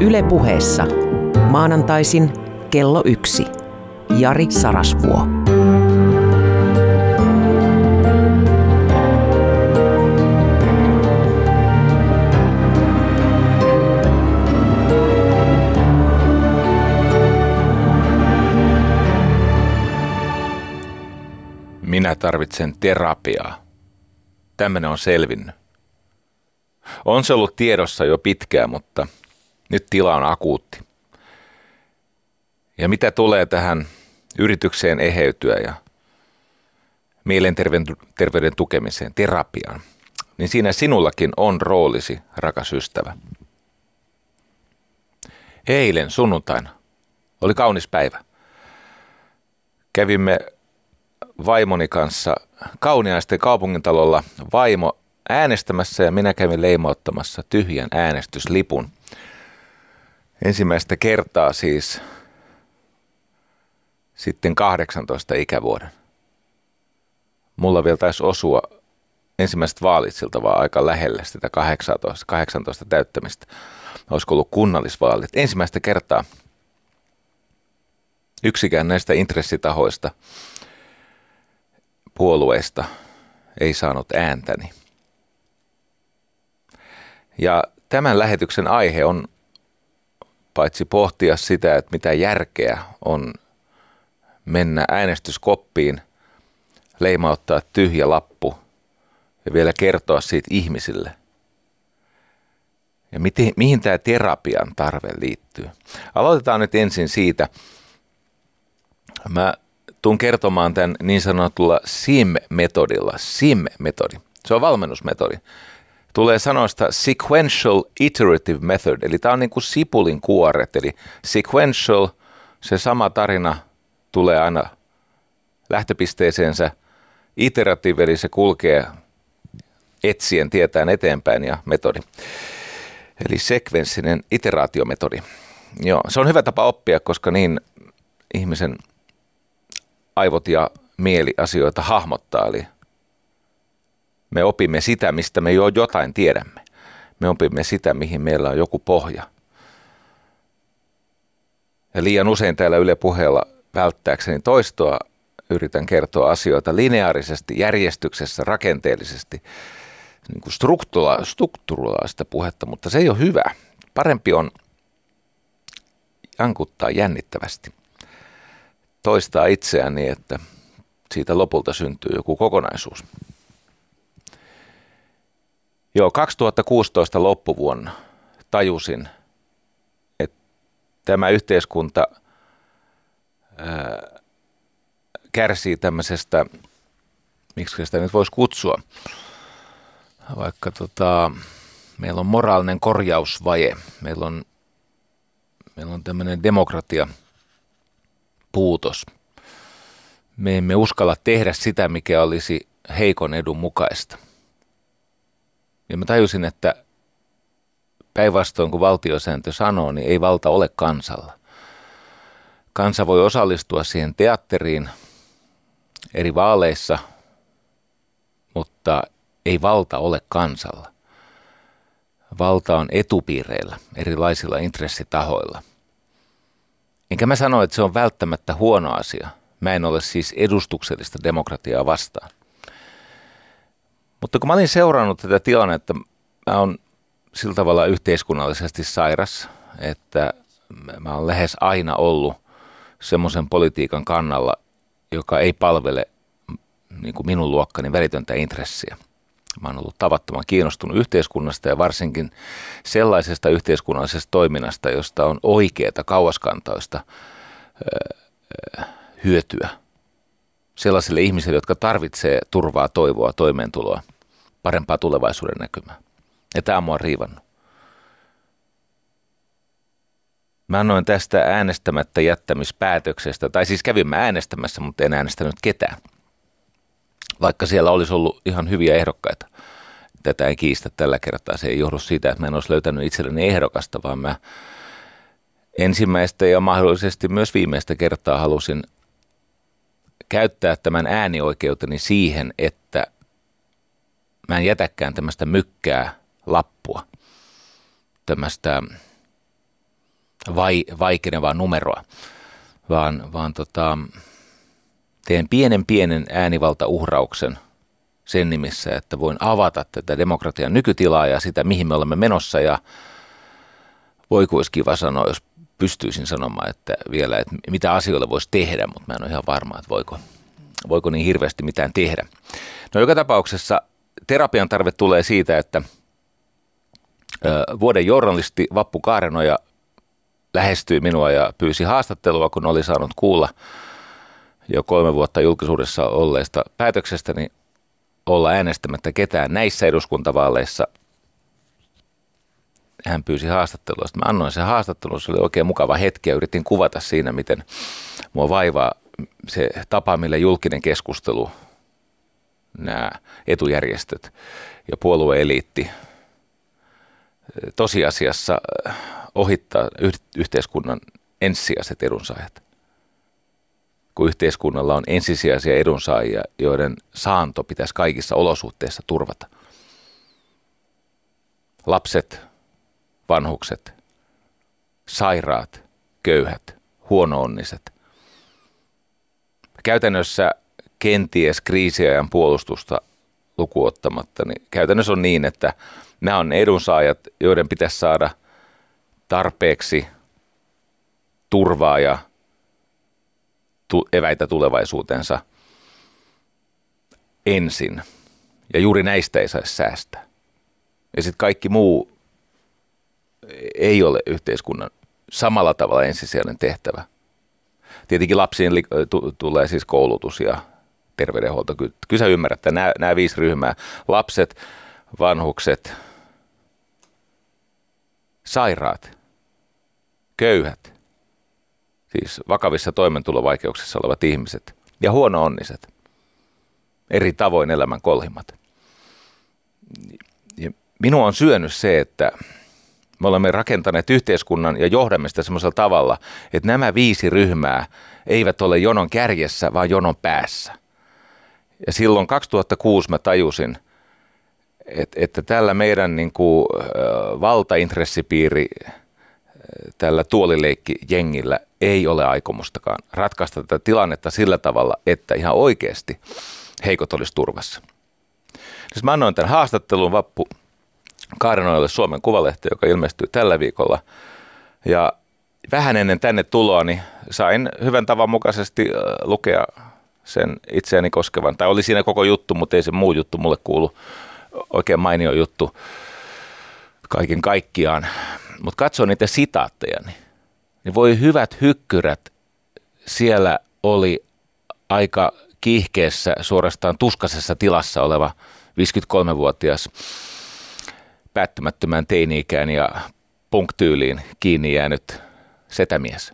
Yle puheessa. Maanantaisin kello yksi. Jari Sarasvuo. Minä tarvitsen terapiaa. Tämmöinen on selvinnyt. On se ollut tiedossa jo pitkään, mutta nyt tila on akuutti. Ja mitä tulee tähän yritykseen eheytyä ja mielenterveyden tukemiseen, terapiaan, niin siinä sinullakin on roolisi, rakas ystävä. Eilen sunnuntaina oli kaunis päivä. Kävimme vaimoni kanssa kauniaisten kaupungintalolla vaimo äänestämässä ja minä kävin leimauttamassa tyhjän äänestyslipun. Ensimmäistä kertaa siis sitten 18 ikävuoden. Mulla vielä taisi osua ensimmäiset vaalit siltä vaan aika lähelle sitä 18, 18 täyttämistä. Olisiko ollut kunnallisvaalit. Ensimmäistä kertaa yksikään näistä intressitahoista, puolueista ei saanut ääntäni. Ja tämän lähetyksen aihe on paitsi pohtia sitä, että mitä järkeä on mennä äänestyskoppiin, leimauttaa tyhjä lappu ja vielä kertoa siitä ihmisille. Ja miten, mihin tämä terapian tarve liittyy. Aloitetaan nyt ensin siitä. Mä tuun kertomaan tämän niin sanotulla SIM-metodilla. SIM-metodi. Se on valmennusmetodi. Tulee sanoista sequential iterative method, eli tämä on niin kuin sipulin kuoret, eli sequential, se sama tarina tulee aina lähtöpisteeseensä, iterative, eli se kulkee etsien tietään eteenpäin ja metodi. Eli sekvenssinen iteraatiometodi. Joo, se on hyvä tapa oppia, koska niin ihmisen aivot ja mieli asioita hahmottaa. Eli me opimme sitä, mistä me jo jotain tiedämme. Me opimme sitä, mihin meillä on joku pohja. Ja liian usein täällä Yle puheella välttääkseni toistoa yritän kertoa asioita lineaarisesti, järjestyksessä, rakenteellisesti, niin kuin struktura- strukturaalista puhetta, mutta se ei ole hyvä. Parempi on jankuttaa jännittävästi toistaa itseään niin, että siitä lopulta syntyy joku kokonaisuus. Joo, 2016 loppuvuonna tajusin, että tämä yhteiskunta ää, kärsii tämmöisestä, miksi sitä nyt voisi kutsua, vaikka tota, meillä on moraalinen korjausvaje, meillä on, meillä on tämmöinen demokratia – puutos. Me emme uskalla tehdä sitä, mikä olisi heikon edun mukaista. Ja mä tajusin, että päinvastoin kuin valtiosääntö sanoo, niin ei valta ole kansalla. Kansa voi osallistua siihen teatteriin eri vaaleissa, mutta ei valta ole kansalla. Valta on etupiireillä, erilaisilla intressitahoilla. Enkä mä sano, että se on välttämättä huono asia. Mä en ole siis edustuksellista demokratiaa vastaan. Mutta kun mä olin seurannut tätä tilannetta, mä oon sillä tavalla yhteiskunnallisesti sairas, että mä oon lähes aina ollut semmoisen politiikan kannalla, joka ei palvele niin kuin minun luokkani välitöntä intressiä. Mä oon ollut tavattoman kiinnostunut yhteiskunnasta ja varsinkin sellaisesta yhteiskunnallisesta toiminnasta, josta on oikeaa kauaskantoista hyötyä sellaisille ihmisille, jotka tarvitsee turvaa, toivoa, toimeentuloa, parempaa tulevaisuuden näkymää. Ja tämä on mua riivannut. Mä annoin tästä äänestämättä jättämispäätöksestä, tai siis kävin mä äänestämässä, mutta en äänestänyt ketään vaikka siellä olisi ollut ihan hyviä ehdokkaita. Tätä ei kiistä tällä kertaa. Se ei johdu siitä, että mä en olisi löytänyt itselleni ehdokasta, vaan mä ensimmäistä ja mahdollisesti myös viimeistä kertaa halusin käyttää tämän äänioikeuteni siihen, että mä en jätäkään tämmöistä mykkää lappua, tämmöistä vai, vaikenevaa numeroa, vaan, vaan tota, teen pienen pienen äänivaltauhrauksen sen nimissä, että voin avata tätä demokratian nykytilaa ja sitä, mihin me olemme menossa ja voi olisi kiva sanoa, jos pystyisin sanomaan, että vielä, että mitä asioille voisi tehdä, mutta mä en ole ihan varma, että voiko, voiko niin hirveästi mitään tehdä. No joka tapauksessa terapian tarve tulee siitä, että vuoden journalisti Vappu Kaarenoja lähestyi minua ja pyysi haastattelua, kun oli saanut kuulla jo kolme vuotta julkisuudessa olleesta päätöksestäni olla äänestämättä ketään näissä eduskuntavaaleissa. Hän pyysi haastattelua. Sitten mä annoin sen haastattelun. Se oli oikein mukava hetki ja yritin kuvata siinä, miten mua vaivaa se tapa, millä julkinen keskustelu, nämä etujärjestöt ja puolueeliitti tosiasiassa ohittaa yhteiskunnan ensisijaiset edunsaajat. Kun yhteiskunnalla on ensisijaisia edunsaajia, joiden saanto pitäisi kaikissa olosuhteissa turvata. Lapset, vanhukset, sairaat, köyhät, huonoonniset. Käytännössä kenties kriisiajan puolustusta lukuottamatta, niin käytännössä on niin, että nämä on edunsaajat, joiden pitäisi saada – tarpeeksi turvaa ja tu- eväitä tulevaisuutensa ensin. Ja juuri näistä ei saisi säästää. Ja sitten kaikki muu ei ole yhteiskunnan samalla tavalla ensisijainen tehtävä. Tietenkin lapsiin li- t- tulee siis koulutus ja terveydenhuolto. Kyllä, kyllä sä ymmärrät, että nämä, nämä viisi ryhmää, lapset, vanhukset, sairaat, köyhät, siis vakavissa toimeentulovaikeuksissa olevat ihmiset ja huono-onniset, eri tavoin elämän kolhimat. Ja minua on syönyt se, että me olemme rakentaneet yhteiskunnan ja johdamme sitä semmoisella tavalla, että nämä viisi ryhmää eivät ole jonon kärjessä, vaan jonon päässä. Ja silloin 2006 mä tajusin, että, että tällä meidän niin kuin, valtaintressipiiri tällä tuolileikkijengillä ei ole aikomustakaan ratkaista tätä tilannetta sillä tavalla, että ihan oikeasti heikot olisi turvassa. Siis mä annoin tämän haastattelun Vappu Kaarenoille Suomen Kuvalehti, joka ilmestyy tällä viikolla. Ja vähän ennen tänne tuloani sain hyvän tavan mukaisesti lukea sen itseäni koskevan, tai oli siinä koko juttu, mutta ei se muu juttu mulle kuulu. Oikein mainio juttu kaiken kaikkiaan mutta katsoo niitä sitaatteja, niin, niin voi hyvät hykkyrät, siellä oli aika kiihkeessä, suorastaan tuskasessa tilassa oleva 53-vuotias päättymättömän teini-ikään ja punktyyliin kiinni jäänyt setämies.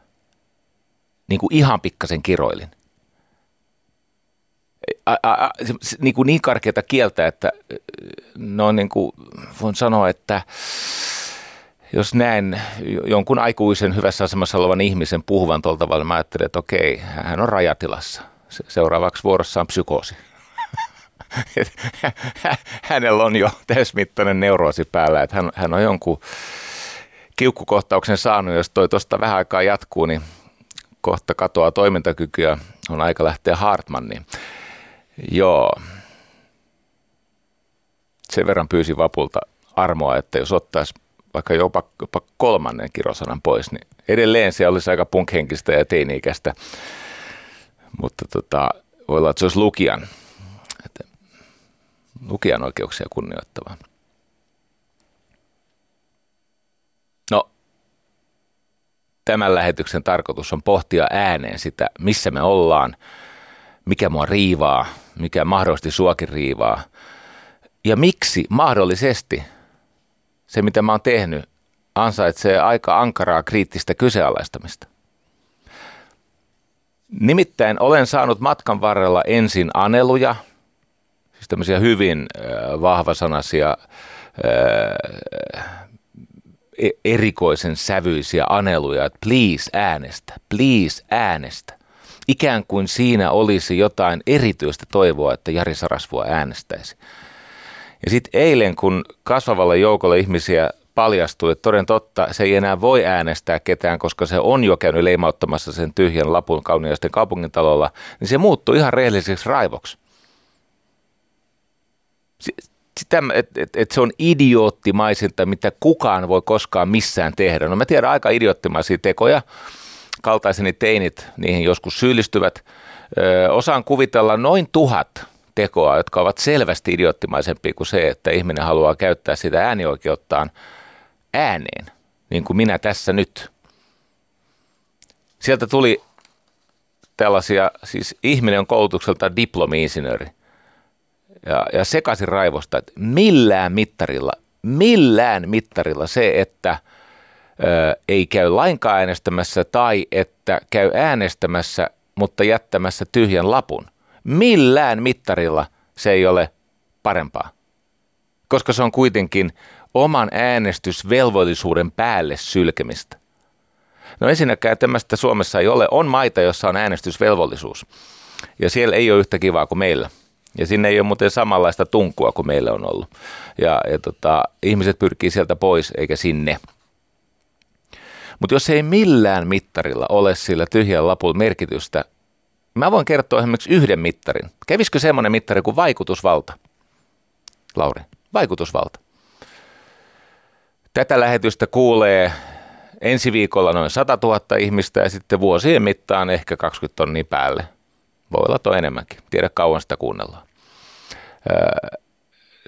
Niin kuin ihan pikkasen kiroilin. A, a, niin, kuin niin karkeata kieltä, että no niin kuin voin sanoa, että jos näen jonkun aikuisen hyvässä asemassa olevan ihmisen puhuvan tuolta tavalla, mä ajattelen, että okei, hän on rajatilassa. Seuraavaksi vuorossa on psykoosi. Hänellä on jo täysmittainen neuroosi päällä, että hän, hän on jonkun kiukkukohtauksen saanut, jos toi tuosta vähän aikaa jatkuu, niin kohta katoaa toimintakykyä, on aika lähteä Hartmanniin. Joo. Sen verran pyysin Vapulta armoa, että jos ottaisi vaikka jopa, jopa kolmannen kirosanan pois, niin edelleen se olisi aika punkhenkistä ja teini-ikäistä. Mutta tota, voi olla, että se olisi lukijan, että lukijan oikeuksia kunnioittava. No, tämän lähetyksen tarkoitus on pohtia ääneen sitä, missä me ollaan, mikä mua riivaa, mikä mahdollisesti suakin riivaa, ja miksi mahdollisesti – se, mitä mä oon tehnyt, ansaitsee aika ankaraa kriittistä kyseenalaistamista. Nimittäin olen saanut matkan varrella ensin aneluja, siis tämmöisiä hyvin äh, vahvasanaisia, äh, erikoisen sävyisiä aneluja, että please äänestä, please äänestä. Ikään kuin siinä olisi jotain erityistä toivoa, että Jari Sarasvua äänestäisi. Ja sitten eilen, kun kasvavalle joukolle ihmisiä paljastui, että toden totta se ei enää voi äänestää ketään, koska se on jo käynyt leimauttamassa sen tyhjän lapun kauniisten kaupungintalolla, niin se muuttui ihan rehelliseksi raivoksi. Sitä, että et, et se on idioottimaisinta, mitä kukaan voi koskaan missään tehdä. No mä tiedän aika idioottimaisia tekoja, kaltaiseni teinit niihin joskus syyllistyvät. Ö, osaan kuvitella noin tuhat tekoa, jotka ovat selvästi idioottimaisempia kuin se, että ihminen haluaa käyttää sitä äänioikeuttaan ääneen, niin kuin minä tässä nyt. Sieltä tuli tällaisia, siis ihminen on koulutukselta diplomi-insinööri. Ja, ja sekaisin raivosta, että millään mittarilla, millään mittarilla se, että ei käy lainkaan äänestämässä tai että käy äänestämässä, mutta jättämässä tyhjän lapun, millään mittarilla se ei ole parempaa. Koska se on kuitenkin oman äänestysvelvollisuuden päälle sylkemistä. No ensinnäkään tämmöistä Suomessa ei ole. On maita, jossa on äänestysvelvollisuus. Ja siellä ei ole yhtä kivaa kuin meillä. Ja sinne ei ole muuten samanlaista tunkua kuin meillä on ollut. Ja, ja tota, ihmiset pyrkii sieltä pois eikä sinne. Mutta jos ei millään mittarilla ole sillä tyhjällä lapulla merkitystä, Mä voin kertoa esimerkiksi yhden mittarin. Kävisikö semmoinen mittari kuin vaikutusvalta? Lauri, vaikutusvalta. Tätä lähetystä kuulee ensi viikolla noin 100 000 ihmistä ja sitten vuosien mittaan ehkä 20 tonnia päälle. Voi olla toi enemmänkin. Tiedä kauan sitä kuunnellaan.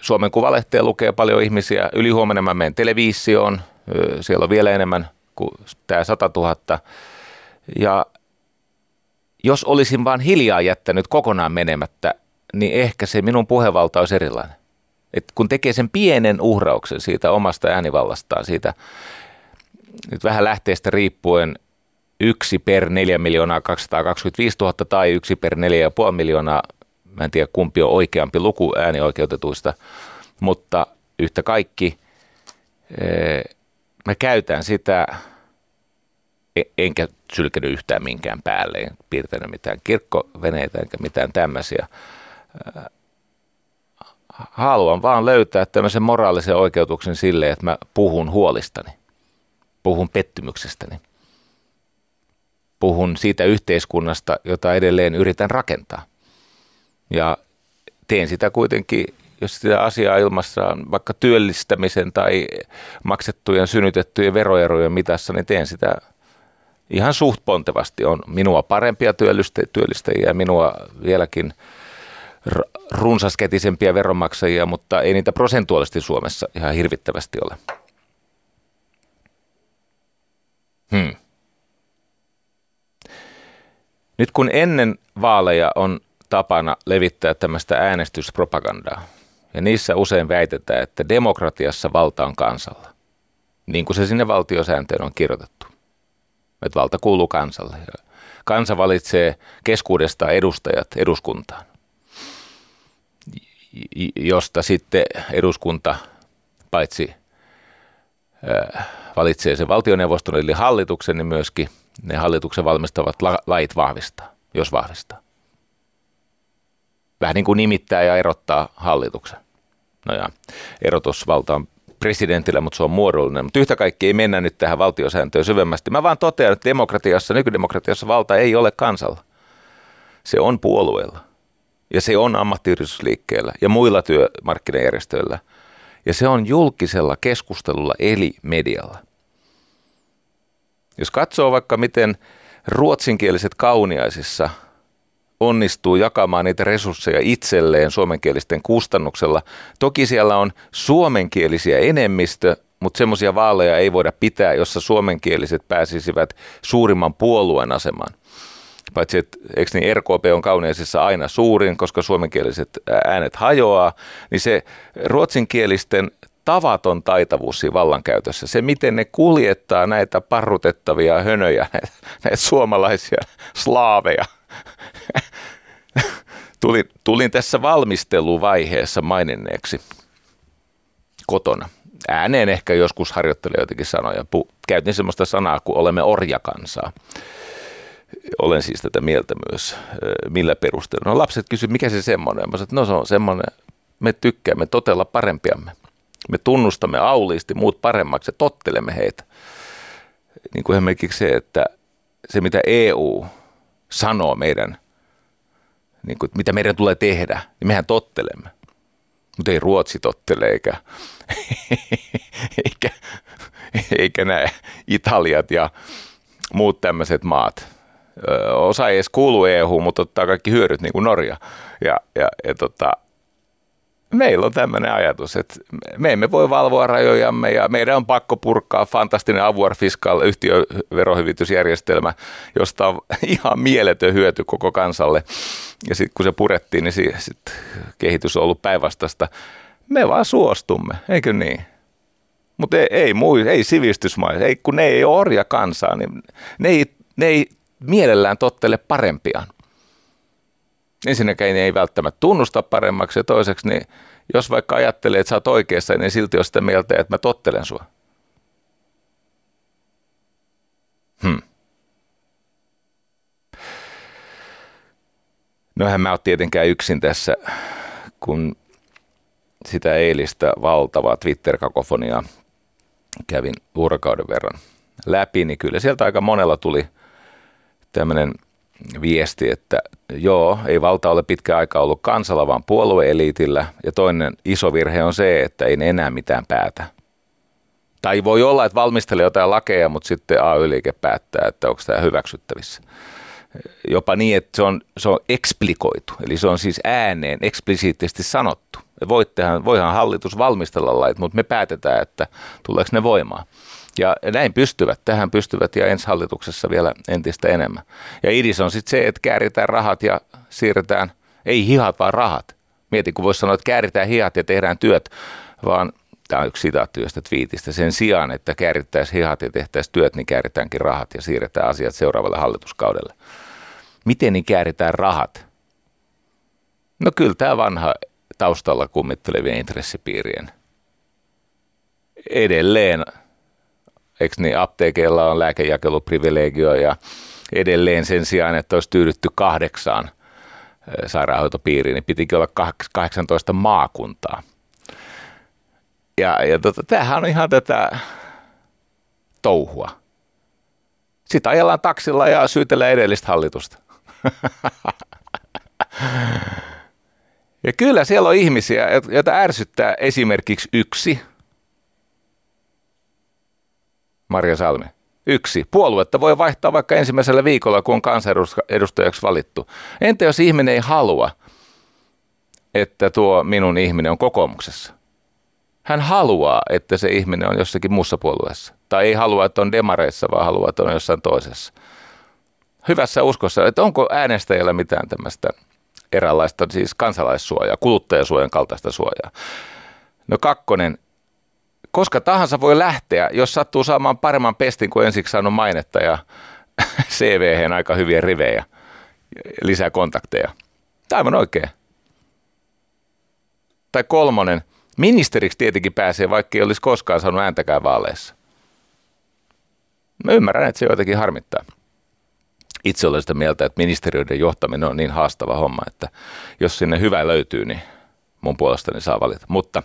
Suomen Kuvalehteen lukee paljon ihmisiä. Ylihuomenna mä menen televisioon. Siellä on vielä enemmän kuin tämä 100 000. Ja jos olisin vain hiljaa jättänyt kokonaan menemättä, niin ehkä se minun puhevalta olisi erilainen. Et kun tekee sen pienen uhrauksen siitä omasta äänivallastaan, siitä nyt vähän lähteestä riippuen yksi per 4 miljoonaa 225 000 tai yksi per 4,5 miljoonaa, mä en tiedä kumpi on oikeampi luku äänioikeutetuista, mutta yhtä kaikki eh, mä käytän sitä E, enkä sylkenyt yhtään minkään päälle, en piirtänyt mitään kirkkoveneitä enkä mitään tämmöisiä. Haluan vaan löytää tämmöisen moraalisen oikeutuksen sille, että mä puhun huolistani, puhun pettymyksestäni, puhun siitä yhteiskunnasta, jota edelleen yritän rakentaa. Ja teen sitä kuitenkin jos sitä asiaa ilmassa on vaikka työllistämisen tai maksettujen synnytettyjen veroerojen mitassa, niin teen sitä ihan suht pontevasti. On minua parempia työllistäjiä ja minua vieläkin runsasketisempiä veronmaksajia, mutta ei niitä prosentuaalisesti Suomessa ihan hirvittävästi ole. Hmm. Nyt kun ennen vaaleja on tapana levittää tämmöistä äänestyspropagandaa, ja niissä usein väitetään, että demokratiassa valta on kansalla, niin kuin se sinne valtiosääntöön on kirjoitettu että valta kuuluu kansalle. Kansa valitsee keskuudesta edustajat eduskuntaan, josta sitten eduskunta paitsi valitsee sen valtioneuvoston eli hallituksen, niin myöskin ne hallituksen valmistavat lait vahvistaa, jos vahvistaa. Vähän niin kuin nimittää ja erottaa hallituksen. No ja erotusvalta on presidentillä, mutta se on muodollinen. Mutta yhtä kaikki ei mennä nyt tähän valtiosääntöön syvemmästi. Mä vaan totean, että demokratiassa, nykydemokratiassa valta ei ole kansalla. Se on puolueella. Ja se on ammattiyhdistysliikkeellä ja muilla työmarkkinajärjestöillä. Ja se on julkisella keskustelulla eli medialla. Jos katsoo vaikka miten ruotsinkieliset kauniaisissa – onnistuu jakamaan niitä resursseja itselleen suomenkielisten kustannuksella. Toki siellä on suomenkielisiä enemmistö, mutta semmoisia vaaleja ei voida pitää, jossa suomenkieliset pääsisivät suurimman puolueen asemaan. Paitsi, että eikö niin RKP on kauneisissa aina suurin, koska suomenkieliset äänet hajoaa, niin se ruotsinkielisten tavaton taitavuus siinä vallankäytössä, se miten ne kuljettaa näitä parrutettavia hönöjä, näitä, näitä suomalaisia slaaveja tulin, tulin tässä valmisteluvaiheessa maininneeksi kotona. Ääneen ehkä joskus harjoittelee jotenkin sanoja. Pu, käytin sellaista sanaa kuin olemme orjakansaa. Olen siis tätä mieltä myös. Millä perusteella? No lapset kysyivät, mikä se semmoinen? Mä sanoin, no se on semmoinen, me tykkäämme totella parempiamme. Me tunnustamme auliisti muut paremmaksi ja tottelemme heitä. Niin kuin esimerkiksi se, että se mitä EU sanoo meidän, niin kuin, mitä meidän tulee tehdä, niin mehän tottelemme. Mutta ei Ruotsi tottele eikä, eikä, eikä nämä Italiat ja muut tämmöiset maat. Osa ei edes kuulu EU, mutta ottaa kaikki hyödyt niin kuin Norja. Ja, ja, ja tota, meillä on tämmöinen ajatus, että me emme voi valvoa rajojamme ja meidän on pakko purkaa fantastinen avoir fiscal yhtiöverohyvitysjärjestelmä, josta on ihan mieletön hyöty koko kansalle. Ja sitten kun se purettiin, niin sit kehitys on ollut päinvastaista. Me vaan suostumme, eikö niin? Mutta ei, ei, muu, ei sivistysmaissa, ei, kun ne ei ole orja kansaa, niin ne ei, ne ei mielellään tottele parempiaan ensinnäkään ne ei välttämättä tunnusta paremmaksi ja toiseksi, niin jos vaikka ajattelee, että sä oot oikeassa, niin silti on sitä mieltä, että mä tottelen sua. Hmm. No hän mä oon tietenkään yksin tässä, kun sitä eilistä valtavaa Twitter-kakofoniaa kävin vuorokauden verran läpi, niin kyllä sieltä aika monella tuli tämmöinen viesti, että joo, ei valta ole pitkä aika ollut kansalla, vaan puolueeliitillä. Ja toinen iso virhe on se, että ei enää mitään päätä. Tai voi olla, että valmistelee jotain lakeja, mutta sitten AY-liike päättää, että onko tämä hyväksyttävissä. Jopa niin, että se on, se on eksplikoitu, eli se on siis ääneen eksplisiittisesti sanottu. Voittehan, voihan hallitus valmistella lait, mutta me päätetään, että tuleeko ne voimaan. Ja näin pystyvät, tähän pystyvät ja ensi hallituksessa vielä entistä enemmän. Ja idis on sitten se, että kääritään rahat ja siirretään, ei hihat vaan rahat. Mieti, kun voisi sanoa, että kääritään hihat ja tehdään työt, vaan tämä on yksi sitaatti josta twiitistä, sen sijaan, että käärittäisiin hihat ja tehtäisiin työt, niin kääritäänkin rahat ja siirretään asiat seuraavalle hallituskaudelle. Miten niin kääritään rahat? No kyllä tämä vanha taustalla kummittelevien intressipiirien edelleen eikö niin, apteekeilla on lääkejakeluprivilegio ja edelleen sen sijaan, että olisi tyydytty kahdeksaan sairaanhoitopiiriin, niin pitikin olla 18 maakuntaa. Ja, ja tota, tämähän on ihan tätä touhua. Sitten ajellaan taksilla ja syytellään edellistä hallitusta. ja kyllä siellä on ihmisiä, joita ärsyttää esimerkiksi yksi – Maria Salmi. Yksi. Puoluetta voi vaihtaa vaikka ensimmäisellä viikolla, kun on kansanedustajaksi valittu. Entä jos ihminen ei halua, että tuo minun ihminen on kokoomuksessa? Hän haluaa, että se ihminen on jossakin muussa puolueessa. Tai ei halua, että on demareissa, vaan haluaa, että on jossain toisessa. Hyvässä uskossa, että onko äänestäjällä mitään tämmöistä eräänlaista siis kansalaissuojaa, kuluttajasuojan kaltaista suojaa. No kakkonen, koska tahansa voi lähteä, jos sattuu saamaan paremman pestin kuin ensiksi saanut mainetta ja cv aika hyviä rivejä, lisää kontakteja. Aivan oikein. Tai kolmonen, ministeriksi tietenkin pääsee, vaikka ei olisi koskaan saanut ääntäkään vaaleissa. Mä ymmärrän, että se joitakin harmittaa. Itse olen sitä mieltä, että ministeriöiden johtaminen on niin haastava homma, että jos sinne hyvä löytyy, niin mun puolestani saa valita. Mutta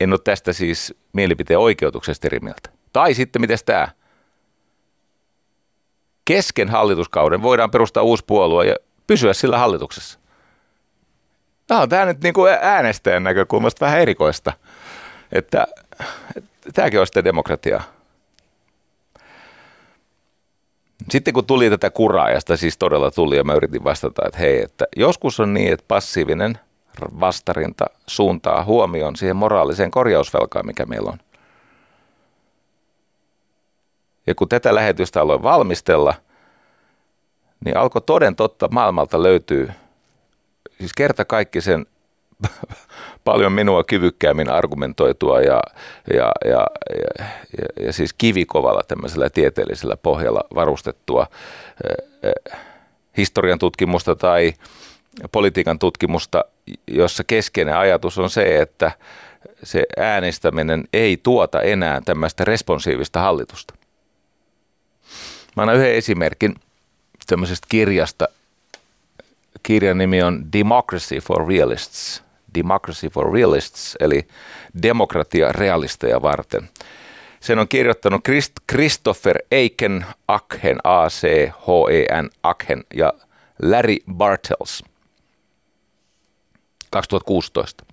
en ole tästä siis mielipiteen oikeutuksesta eri mieltä. Tai sitten miten tämä? Kesken hallituskauden voidaan perustaa uusi puolue ja pysyä sillä hallituksessa. No, tämä nyt niin kuin äänestäjän näkökulmasta vähän erikoista, että, että tämäkin on sitten demokratiaa. Sitten kun tuli tätä kuraa, ja sitä siis todella tuli, ja mä yritin vastata, että hei, että joskus on niin, että passiivinen – vastarinta suuntaa huomioon siihen moraaliseen korjausvelkaan, mikä meillä on. Ja kun tätä lähetystä aloin valmistella, niin alkoi toden totta maailmalta löytyy siis kerta kaikki sen paljon minua kyvykkäämmin argumentoitua ja, ja, ja, ja, ja, ja siis kivikovalla tämmöisellä tieteellisellä pohjalla varustettua historian tutkimusta tai politiikan tutkimusta, jossa keskeinen ajatus on se, että se äänestäminen ei tuota enää tämmöistä responsiivista hallitusta. Mä annan yhden esimerkin tämmöisestä kirjasta. Kirjan nimi on Democracy for Realists. Democracy for Realists, eli demokratia realisteja varten. Sen on kirjoittanut Christ, Christopher Aiken, Akhen, A-C-H-E-N, Akhen ja Larry Bartels. 2016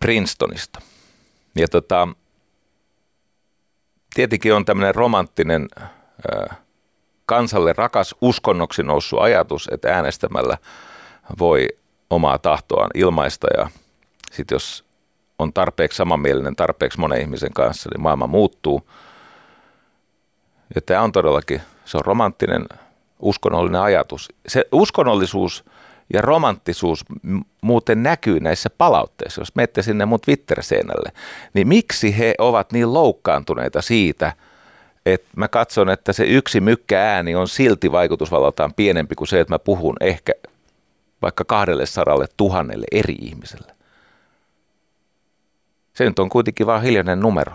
Princetonista. Ja tota, tietenkin on tämmöinen romanttinen kansalle rakas uskonnoksi noussut ajatus, että äänestämällä voi omaa tahtoaan ilmaista ja sitten jos on tarpeeksi samanmielinen tarpeeksi monen ihmisen kanssa, niin maailma muuttuu. Ja tämä on todellakin, se on romanttinen uskonnollinen ajatus. Se uskonnollisuus ja romanttisuus muuten näkyy näissä palautteissa, jos menette sinne mun Twitter-seinälle, niin miksi he ovat niin loukkaantuneita siitä, että mä katson, että se yksi mykkä ääni on silti vaikutusvallaltaan pienempi kuin se, että mä puhun ehkä vaikka kahdelle saralle tuhannelle eri ihmiselle. Se nyt on kuitenkin vain hiljainen numero,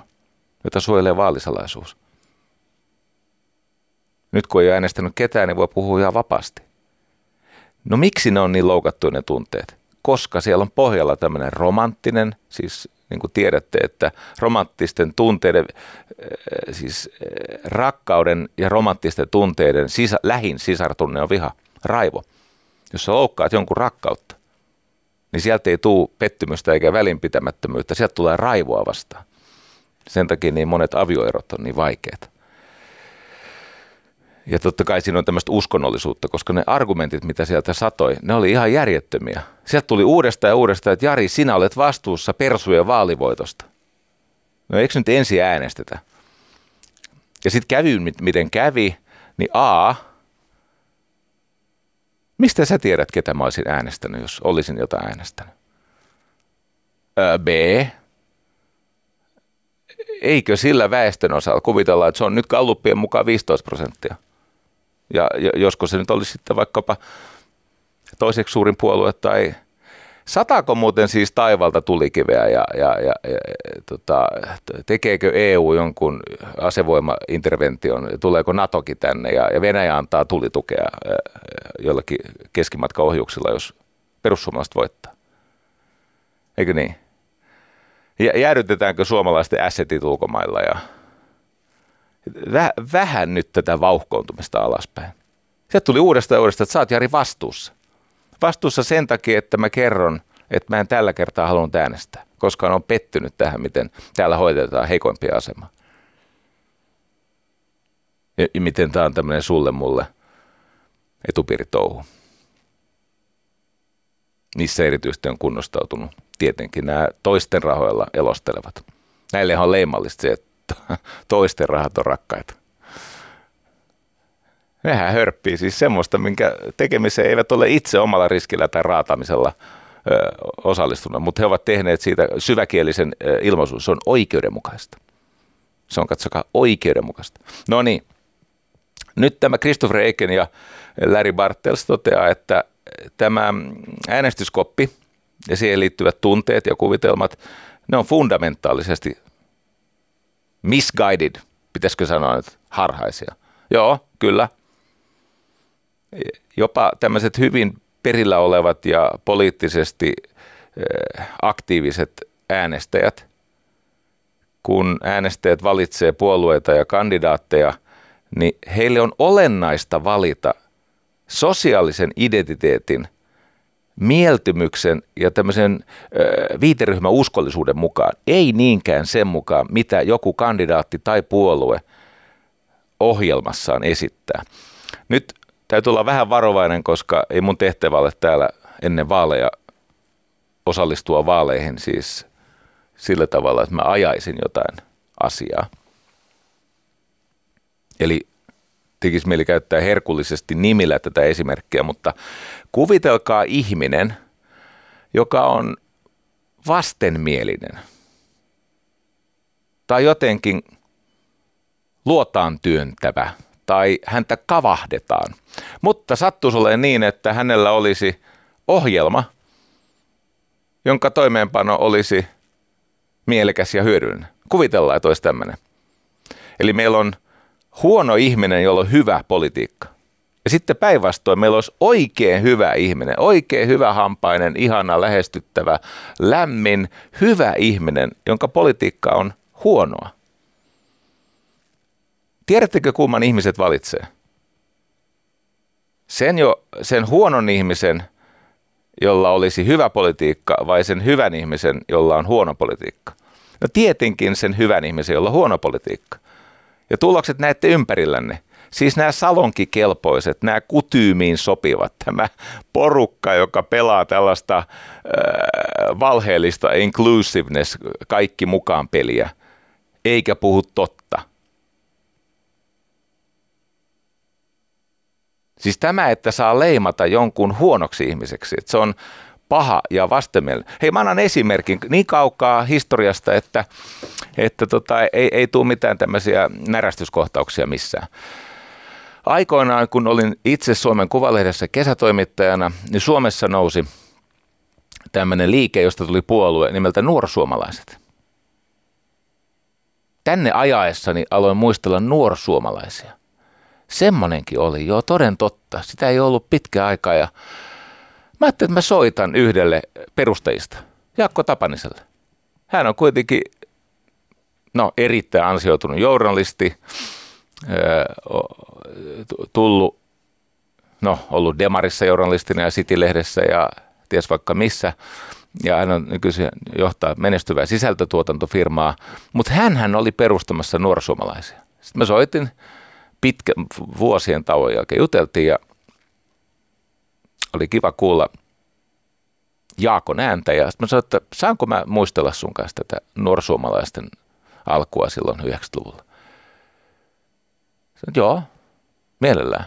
jota suojelee vaalisalaisuus. Nyt kun ei äänestänyt ketään, niin voi puhua ihan vapaasti. No miksi ne on niin loukattu ne tunteet? Koska siellä on pohjalla tämmöinen romanttinen, siis niin kuin tiedätte, että romanttisten tunteiden, äh, siis äh, rakkauden ja romanttisten tunteiden sisä, lähin sisartunne on viha, raivo. Jos sä loukkaat jonkun rakkautta, niin sieltä ei tule pettymystä eikä välinpitämättömyyttä, sieltä tulee raivoa vastaan. Sen takia niin monet avioerot on niin vaikeita. Ja totta kai siinä on tämmöistä uskonnollisuutta, koska ne argumentit, mitä sieltä satoi, ne oli ihan järjettömiä. Sieltä tuli uudestaan ja uudestaan, että Jari, sinä olet vastuussa persujen vaalivoitosta. No eikö nyt ensin äänestetä? Ja sitten kävi, miten kävi, niin A, mistä sä tiedät, ketä mä olisin äänestänyt, jos olisin jotain äänestänyt? B, eikö sillä väestön osalla kuvitella, että se on nyt kalluppien mukaan 15 prosenttia? Ja, josko se nyt olisi sitten vaikkapa toiseksi suurin puolue tai Sataako muuten siis taivalta tulikiveä ja, ja, ja, ja tota, tekeekö EU jonkun asevoimaintervention, tuleeko NATOkin tänne ja, ja Venäjä antaa tulitukea jollakin keskimatkaohjuksilla, jos perussuomalaiset voittaa? Eikö niin? Ja jäädytetäänkö suomalaisten assetit ulkomailla ja väh, vähän nyt tätä vauhkoontumista alaspäin. Se tuli uudestaan uudestaan, että sä oot Jari vastuussa. Vastuussa sen takia, että mä kerron, että mä en tällä kertaa halunnut äänestää, koska on pettynyt tähän, miten täällä hoidetaan heikoimpia asemaa. Ja miten tämä on tämmöinen sulle mulle etupiiritouhu. Niissä erityisesti on kunnostautunut tietenkin nämä toisten rahoilla elostelevat. Näille on leimallista se, että toisten rahat on rakkaita. Nehän hörppii siis semmoista, minkä tekemiseen eivät ole itse omalla riskillä tai raatamisella osallistunut, mutta he ovat tehneet siitä syväkielisen ilmaisun. Se on oikeudenmukaista. Se on, katsokaa, oikeudenmukaista. No niin, nyt tämä Christopher Eiken ja Larry Bartels toteaa, että tämä äänestyskoppi ja siihen liittyvät tunteet ja kuvitelmat, ne on fundamentaalisesti misguided, pitäisikö sanoa nyt harhaisia. Joo, kyllä. Jopa tämmöiset hyvin perillä olevat ja poliittisesti eh, aktiiviset äänestäjät, kun äänestäjät valitsee puolueita ja kandidaatteja, niin heille on olennaista valita sosiaalisen identiteetin mieltymyksen ja tämmöisen viiteryhmän uskollisuuden mukaan, ei niinkään sen mukaan, mitä joku kandidaatti tai puolue ohjelmassaan esittää. Nyt täytyy olla vähän varovainen, koska ei mun tehtävä ole täällä ennen vaaleja osallistua vaaleihin siis sillä tavalla, että mä ajaisin jotain asiaa. Eli tekisi mieli käyttää herkullisesti nimillä tätä esimerkkiä, mutta kuvitelkaa ihminen, joka on vastenmielinen tai jotenkin luotaan työntävä tai häntä kavahdetaan. Mutta sattuisi olemaan niin, että hänellä olisi ohjelma, jonka toimeenpano olisi mielekäs ja hyödyllinen. Kuvitellaan, että olisi tämmöinen. Eli meillä on huono ihminen, jolla on hyvä politiikka. Ja sitten päinvastoin meillä olisi oikein hyvä ihminen, oikein hyvä hampainen, ihana, lähestyttävä, lämmin, hyvä ihminen, jonka politiikka on huonoa. Tiedättekö, kumman ihmiset valitsee? Sen, jo, sen huonon ihmisen, jolla olisi hyvä politiikka, vai sen hyvän ihmisen, jolla on huono politiikka? No tietenkin sen hyvän ihmisen, jolla on huono politiikka. Ja tulokset näette ympärillänne. Siis nämä salonkikelpoiset, nämä kutyymiin sopivat, tämä porukka, joka pelaa tällaista äh, valheellista inclusiveness, kaikki mukaan peliä, eikä puhu totta. Siis tämä, että saa leimata jonkun huonoksi ihmiseksi, että se on paha ja vastenmielinen. Hei, mä annan esimerkin niin kaukaa historiasta, että, että tota, ei, ei tule mitään tämmöisiä närästyskohtauksia missään. Aikoinaan, kun olin itse Suomen Kuvalehdessä kesätoimittajana, niin Suomessa nousi tämmöinen liike, josta tuli puolue nimeltä Nuorsuomalaiset. Tänne ajaessani aloin muistella nuorsuomalaisia. Semmonenkin oli, joo toden totta. Sitä ei ollut pitkä aika ja mä ajattelin, että mä soitan yhdelle perustajista, Jaakko Tapaniselle. Hän on kuitenkin no, erittäin ansioitunut journalisti, tullut, no ollut Demarissa journalistina ja City-lehdessä ja ties vaikka missä. Ja hän on nykyisin johtaa menestyvää sisältötuotantofirmaa, mutta hän oli perustamassa nuorsuomalaisia. Sitten mä soitin pitkä vuosien tauon jälkeen, juteltiin ja oli kiva kuulla Jaakon ääntä. Ja sitten mä sanoin, että saanko mä muistella sun kanssa tätä nuorsuomalaisten alkua silloin 90-luvulla. Sanoin, joo, mielellään.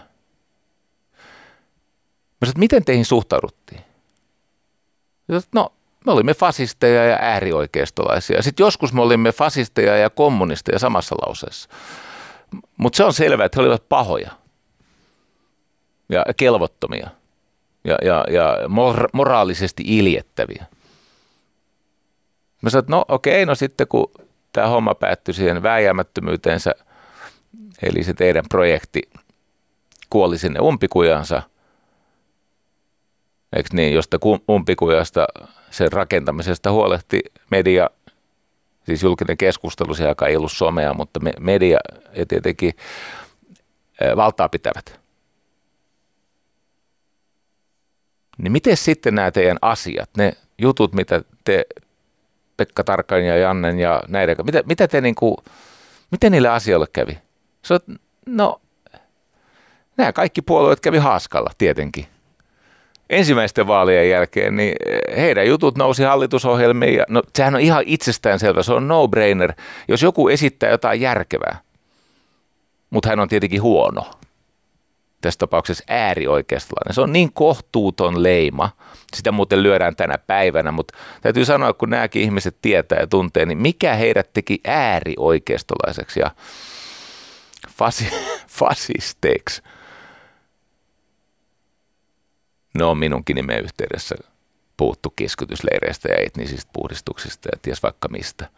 Mä sanoin, miten teihin suhtauduttiin? Sanoin, no, me olimme fasisteja ja äärioikeistolaisia. Sitten joskus me olimme fasisteja ja kommunisteja samassa lauseessa. Mutta se on selvää, että he olivat pahoja ja kelvottomia ja, ja, ja mor- moraalisesti iljettäviä. Mä sanoin, että no okei, no sitten kun tämä homma päättyi siihen vääjäämättömyyteensä – Eli se teidän projekti kuoli sinne umpikujansa, eikö niin, josta umpikujasta sen rakentamisesta huolehti media, siis julkinen keskustelu, se aika ei ollut somea, mutta media ja tietenkin valtaa pitävät. Niin miten sitten nämä teidän asiat, ne jutut, mitä te Pekka Tarkan ja Jannen ja näiden, mitä, mitä te niin kuin, miten niille asioille kävi? Sä no, nämä kaikki puolueet kävi haaskalla tietenkin. Ensimmäisten vaalien jälkeen niin heidän jutut nousi hallitusohjelmiin ja no, sehän on ihan itsestäänselvä, se on no-brainer, jos joku esittää jotain järkevää. Mutta hän on tietenkin huono. Tässä tapauksessa äärioikeistolainen. Se on niin kohtuuton leima. Sitä muuten lyödään tänä päivänä, mutta täytyy sanoa, kun nämäkin ihmiset tietää ja tuntee, niin mikä heidät teki äärioikeistolaiseksi. Ja fasi, fasisteiksi. No minunkin nimen yhteydessä puhuttu keskytysleireistä ja etnisistä puhdistuksista ja ties vaikka mistä.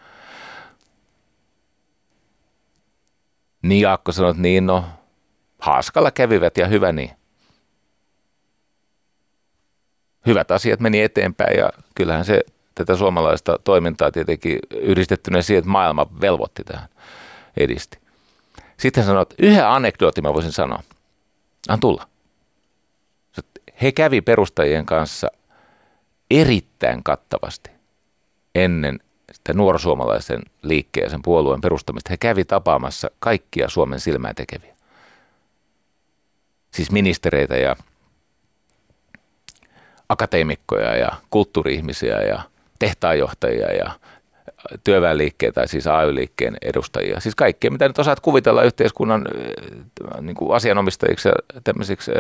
Niin Jaakko sanoi, että niin no, haaskalla kävivät ja hyvä niin. Hyvät asiat meni eteenpäin ja kyllähän se tätä suomalaista toimintaa tietenkin yhdistettynä siihen, että maailma velvoitti tähän edisti. Sitten sanoi, että yhden anekdootin mä voisin sanoa. An tulla. He kävi perustajien kanssa erittäin kattavasti ennen sitä nuorosuomalaisen liikkeen sen puolueen perustamista. He kävi tapaamassa kaikkia Suomen silmää tekeviä. Siis ministereitä ja akateemikkoja ja kulttuuri-ihmisiä ja tehtaanjohtajia ja työväenliikkeen tai siis AY-liikkeen edustajia. Siis kaikkea, mitä nyt osaat kuvitella yhteiskunnan niin kuin asianomistajiksi ja tämmöisiksi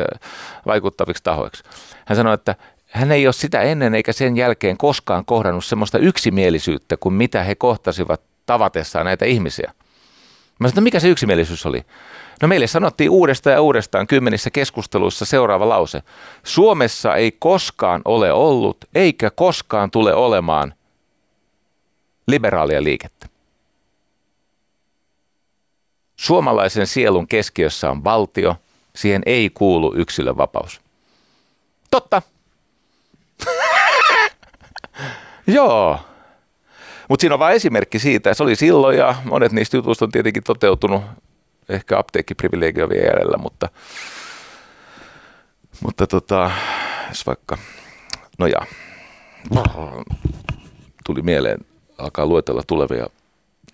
vaikuttaviksi tahoiksi. Hän sanoi, että hän ei ole sitä ennen eikä sen jälkeen koskaan kohdannut semmoista yksimielisyyttä kuin mitä he kohtasivat tavatessaan näitä ihmisiä. Mä sanoin, että mikä se yksimielisyys oli? No meille sanottiin uudestaan ja uudestaan kymmenissä keskusteluissa seuraava lause. Suomessa ei koskaan ole ollut eikä koskaan tule olemaan liberaalia liikettä. Suomalaisen sielun keskiössä on valtio, Siihen ei kuulu yksilön vapaus. Totta. Joo. Mutta siinä on vain esimerkki siitä. Se oli silloin ja monet niistä jutuista on tietenkin toteutunut. Ehkä apteekkiprivilegio vielä mutta, mutta tota, jos vaikka, no ja, tuli mieleen, alkaa luetella tulevia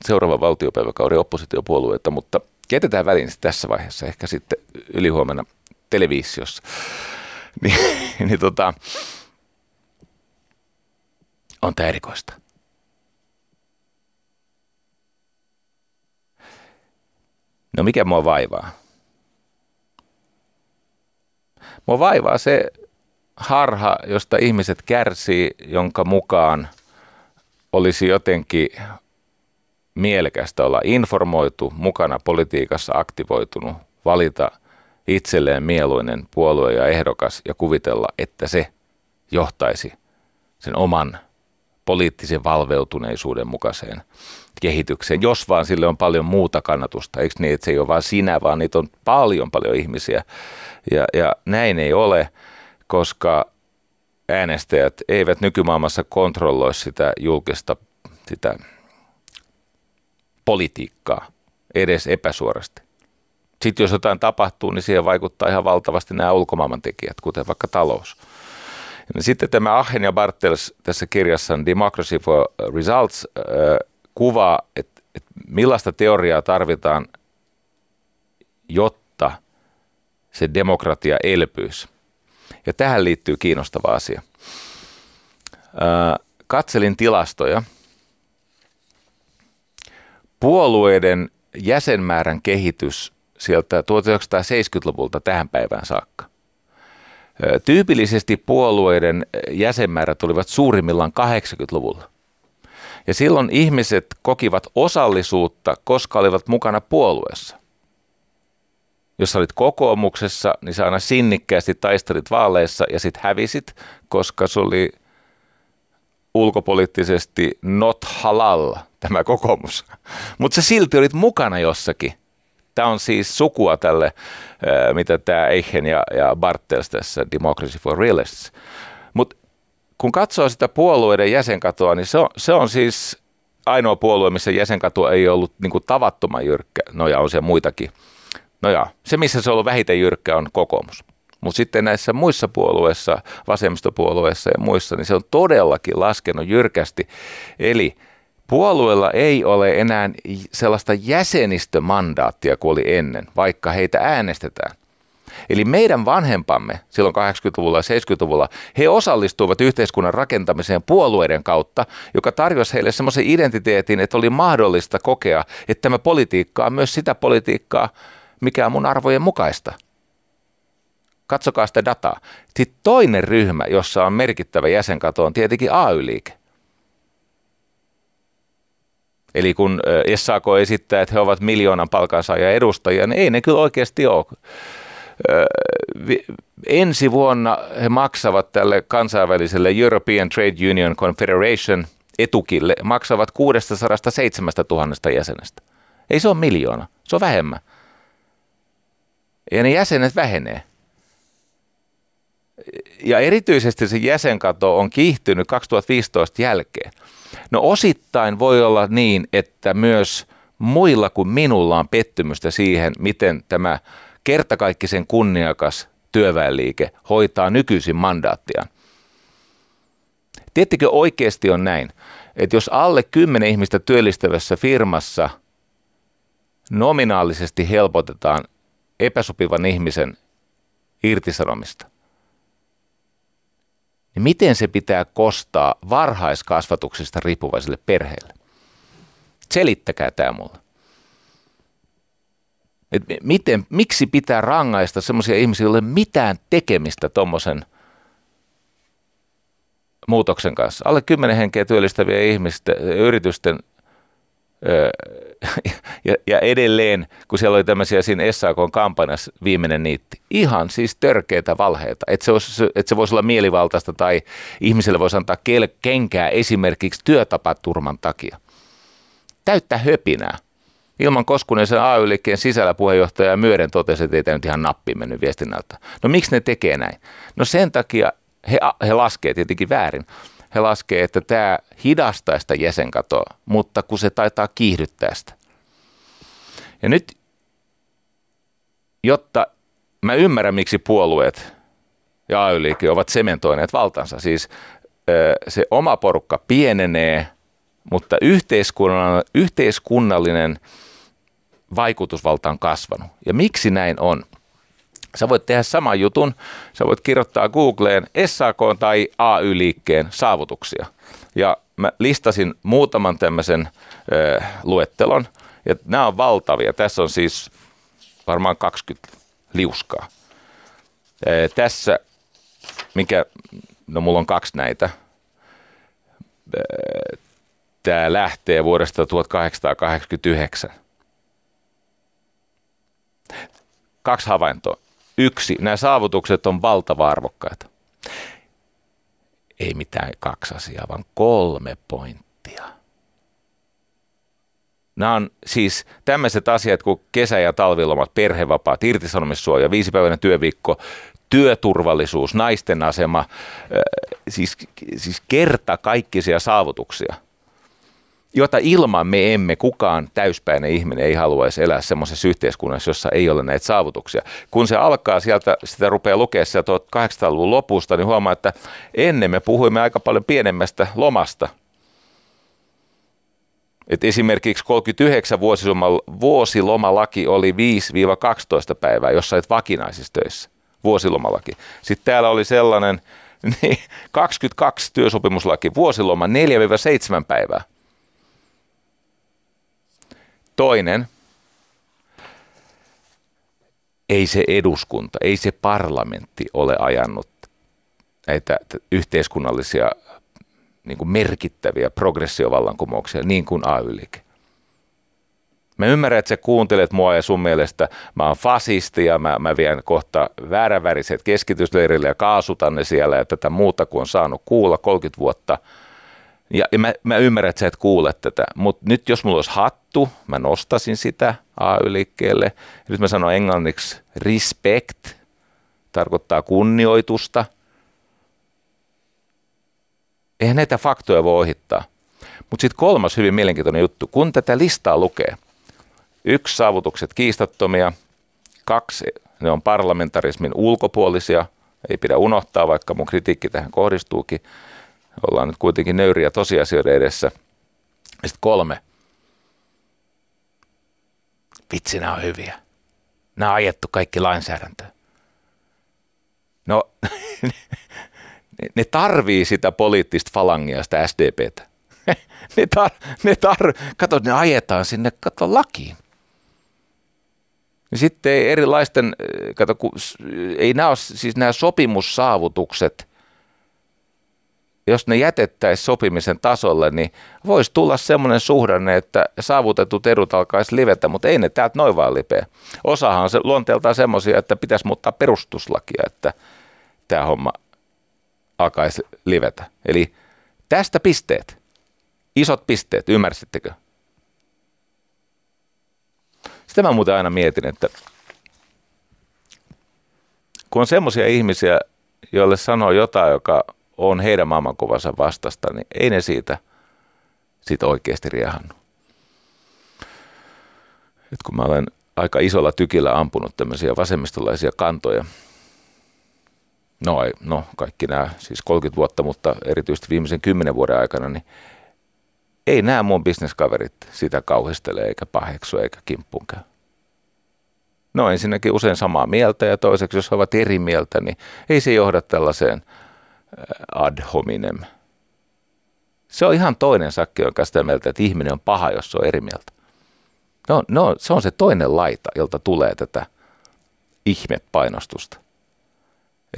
seuraavan valtiopäiväkauden oppositiopuolueita, mutta jätetään väliin tässä vaiheessa, ehkä sitten ylihuomenna televisiossa. niin, niin tota, on tämä erikoista. No mikä mua vaivaa? Mua vaivaa se harha, josta ihmiset kärsii, jonka mukaan olisi jotenkin mielekästä olla informoitu, mukana politiikassa aktivoitunut, valita itselleen mieluinen puolue ja ehdokas ja kuvitella, että se johtaisi sen oman poliittisen valveutuneisuuden mukaiseen kehitykseen, jos vaan sille on paljon muuta kannatusta. Eikö niin, että se ei ole vain sinä, vaan niitä on paljon paljon ihmisiä. Ja, ja näin ei ole, koska äänestäjät eivät nykymaailmassa kontrolloi sitä julkista sitä politiikkaa edes epäsuorasti. Sitten jos jotain tapahtuu, niin siihen vaikuttaa ihan valtavasti nämä ulkomaailman tekijät, kuten vaikka talous. Sitten tämä Achen ja Bartels tässä kirjassa Democracy for Results äh, kuvaa, että, että millaista teoriaa tarvitaan, jotta se demokratia elpyisi. Ja tähän liittyy kiinnostava asia. Äh, katselin tilastoja. Puolueiden jäsenmäärän kehitys sieltä 1970-luvulta tähän päivään saakka. Tyypillisesti puolueiden jäsenmäärät olivat suurimmillaan 80-luvulla. Ja silloin ihmiset kokivat osallisuutta, koska olivat mukana puolueessa. Jos olit kokoomuksessa, niin sä aina sinnikkäästi taistelit vaaleissa ja sitten hävisit, koska se oli ulkopoliittisesti not halal, tämä kokoomus. Mutta sä silti olit mukana jossakin – Tämä on siis sukua tälle, mitä tämä Eichen ja, ja Bartels tässä Democracy for Realists. Mutta kun katsoo sitä puolueiden jäsenkatoa, niin se on, se on siis ainoa puolue, missä jäsenkatoa ei ollut niin kuin tavattoman jyrkkä. No ja on siellä muitakin. No ja se, missä se on ollut vähiten jyrkkä, on kokoomus. Mutta sitten näissä muissa puolueissa, vasemmistopuolueissa ja muissa, niin se on todellakin laskenut jyrkästi. Eli Puolueella ei ole enää sellaista jäsenistömandaattia kuin oli ennen, vaikka heitä äänestetään. Eli meidän vanhempamme silloin 80-luvulla ja 70-luvulla, he osallistuivat yhteiskunnan rakentamiseen puolueiden kautta, joka tarjosi heille semmoisen identiteetin, että oli mahdollista kokea, että tämä politiikka on myös sitä politiikkaa, mikä on mun arvojen mukaista. Katsokaa sitä dataa. Sitten toinen ryhmä, jossa on merkittävä jäsenkato, on tietenkin AY-liike. Eli kun SAK esittää, että he ovat miljoonan palkansaajan edustajia, niin ei ne kyllä oikeasti ole. Ensi vuonna he maksavat tälle kansainväliselle European Trade Union Confederation etukille, maksavat 607 000 jäsenestä. Ei se ole miljoona, se on vähemmän. Ja ne jäsenet vähenee. Ja erityisesti se jäsenkato on kiihtynyt 2015 jälkeen. No osittain voi olla niin, että myös muilla kuin minulla on pettymystä siihen, miten tämä kertakaikkisen kunniakas työväenliike hoitaa nykyisin mandaattiaan. Tiettikö oikeasti on näin, että jos alle 10 ihmistä työllistävässä firmassa nominaalisesti helpotetaan epäsopivan ihmisen irtisanomista, niin miten se pitää kostaa varhaiskasvatuksesta riippuvaiselle perheelle? Selittäkää tämä mulle. Et miten, miksi pitää rangaista sellaisia ihmisiä, joille mitään tekemistä tuommoisen muutoksen kanssa? Alle 10 henkeä työllistäviä ihmisten, yritysten ja, ja edelleen, kun siellä oli tämmöisiä siinä SAK-kampanjassa viimeinen niitti, ihan siis törkeitä valheita, että se, olisi, että se voisi olla mielivaltaista tai ihmiselle voisi antaa kenkää esimerkiksi työtapaturman takia. Täyttä höpinää. Ilman Koskunen AY-liikkeen sisällä puheenjohtaja Myöden totesi, että ei tämä nyt ihan nappi mennyt viestinnältä. No miksi ne tekee näin? No sen takia he, he laskee tietenkin väärin. He laskee, että tämä hidastaa sitä jäsenkatoa, mutta kun se taitaa kiihdyttää sitä. Ja nyt, jotta mä ymmärrän, miksi puolueet ja AY-liike ovat sementoineet valtansa, siis se oma porukka pienenee, mutta yhteiskunnallinen, yhteiskunnallinen vaikutusvalta on kasvanut. Ja miksi näin on? Sä voit tehdä saman jutun, sä voit kirjoittaa Googleen SAK tai AY-liikkeen saavutuksia. Ja mä listasin muutaman tämmöisen ö, luettelon, ja nämä on valtavia. Tässä on siis varmaan 20 liuskaa. Tässä, mikä, no mulla on kaksi näitä. Tämä lähtee vuodesta 1889. Kaksi havaintoa. Yksi, nämä saavutukset on valtava arvokkaita. Ei mitään kaksi asiaa, vaan kolme pointtia. Nämä on siis tämmöiset asiat kuin kesä- ja talvilomat, perhevapaat, irtisanomissuoja, viisipäiväinen työviikko, työturvallisuus, naisten asema, siis, siis kerta kaikkisia saavutuksia – jota ilman me emme, kukaan täyspäinen ihminen ei haluaisi elää semmoisessa yhteiskunnassa, jossa ei ole näitä saavutuksia. Kun se alkaa sieltä, sitä rupeaa lukea sieltä 1800-luvun lopusta, niin huomaa, että ennen me puhuimme aika paljon pienemmästä lomasta. Et esimerkiksi 39 vuosilomalaki oli 5-12 päivää, jos sait vakinaisissa töissä. Vuosilomalaki. Sitten täällä oli sellainen niin 22 työsopimuslaki, vuosiloma 4-7 päivää. Toinen, ei se eduskunta, ei se parlamentti ole ajanut näitä yhteiskunnallisia niin kuin merkittäviä progressiovallankumouksia niin kuin AY-liike. Mä ymmärrän, että sä kuuntelet mua ja sun mielestä mä oon fasisti ja mä, mä vien kohta vääräväriset keskitysleirille ja kaasutan ne siellä ja tätä muuta kuin on saanut kuulla 30 vuotta – ja, ja mä, mä ymmärrän, että sä et kuule tätä, mutta nyt jos mulla olisi hattu, mä nostasin sitä AY-liikkeelle. Nyt mä sanon englanniksi respect, tarkoittaa kunnioitusta. Eihän näitä faktoja voi ohittaa. Mutta sitten kolmas hyvin mielenkiintoinen juttu, kun tätä listaa lukee. Yksi, saavutukset kiistattomia. Kaksi, ne on parlamentarismin ulkopuolisia. Ei pidä unohtaa, vaikka mun kritiikki tähän kohdistuukin ollaan nyt kuitenkin nöyriä tosiasioiden edessä. Ja sitten kolme. Vitsi, nämä on hyviä. Nämä on ajettu kaikki lainsäädäntöön. No, ne tarvii sitä poliittista falangia, sitä SDPtä. ne tar, ne tar, kato, ne ajetaan sinne, kato, lakiin. Sitten erilaisten, kato, ei nämä ole, siis nämä sopimussaavutukset – jos ne jätettäisiin sopimisen tasolle, niin voisi tulla semmoinen suhdanne, että saavutetut edut alkaisi livetä, mutta ei ne täältä noin vaan lipeä. Osahan on se luonteeltaan semmoisia, että pitäisi muuttaa perustuslakia, että tämä homma alkaisi livetä. Eli tästä pisteet, isot pisteet, ymmärsittekö? Sitä mä muuten aina mietin, että kun on semmoisia ihmisiä, joille sanoo jotain, joka on heidän maailmankuvansa vastasta, niin ei ne siitä, siitä oikeasti riehannut. Et kun mä olen aika isolla tykillä ampunut tämmöisiä vasemmistolaisia kantoja, no, ei, no kaikki nämä, siis 30 vuotta, mutta erityisesti viimeisen 10 vuoden aikana, niin ei nämä mun bisneskaverit sitä kauhistele eikä paheksu eikä kimppuun käy. No ensinnäkin usein samaa mieltä ja toiseksi, jos he ovat eri mieltä, niin ei se johda tällaiseen – ad hominem. Se on ihan toinen sakki, joka sitä mieltä, että ihminen on paha, jos se on eri mieltä. No, no, se on se toinen laita, jolta tulee tätä ihmepainostusta.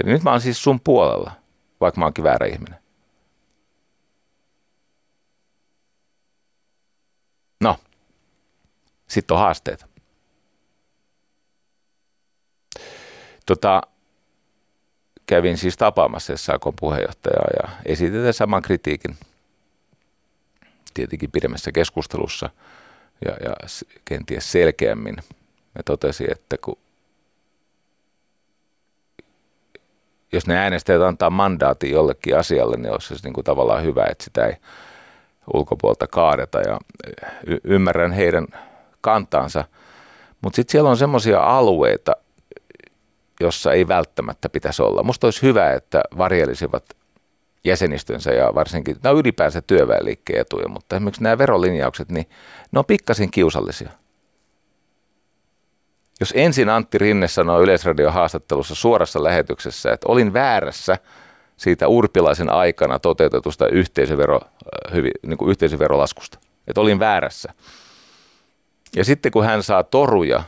Eli nyt mä oon siis sun puolella, vaikka mä oonkin väärä ihminen. No, sitten on haasteet. Tota, kävin siis tapaamassa SAK puheenjohtajaa ja esitetään saman kritiikin tietenkin pidemmässä keskustelussa. ja, ja kenties selkeämmin. Me totesi, että kun jos ne äänestäjät antaa mandaatin jollekin asialle, niin olisi se niin kuin tavallaan hyvä, että sitä ei ulkopuolta kaadeta ja y- ymmärrän heidän kantaansa. Mutta sitten siellä on semmoisia alueita, jossa ei välttämättä pitäisi olla. Musta olisi hyvä, että varjelisivat jäsenistönsä ja varsinkin, nämä on ylipäänsä työväenliikkeen etuja, mutta esimerkiksi nämä verolinjaukset, niin ne on pikkasen kiusallisia. Jos ensin Antti Rinne sanoo Yleisradion haastattelussa suorassa lähetyksessä, että olin väärässä siitä urpilaisen aikana toteutetusta yhteisövero, äh, hyvin, niin kuin yhteisöverolaskusta, että olin väärässä. Ja sitten kun hän saa toruja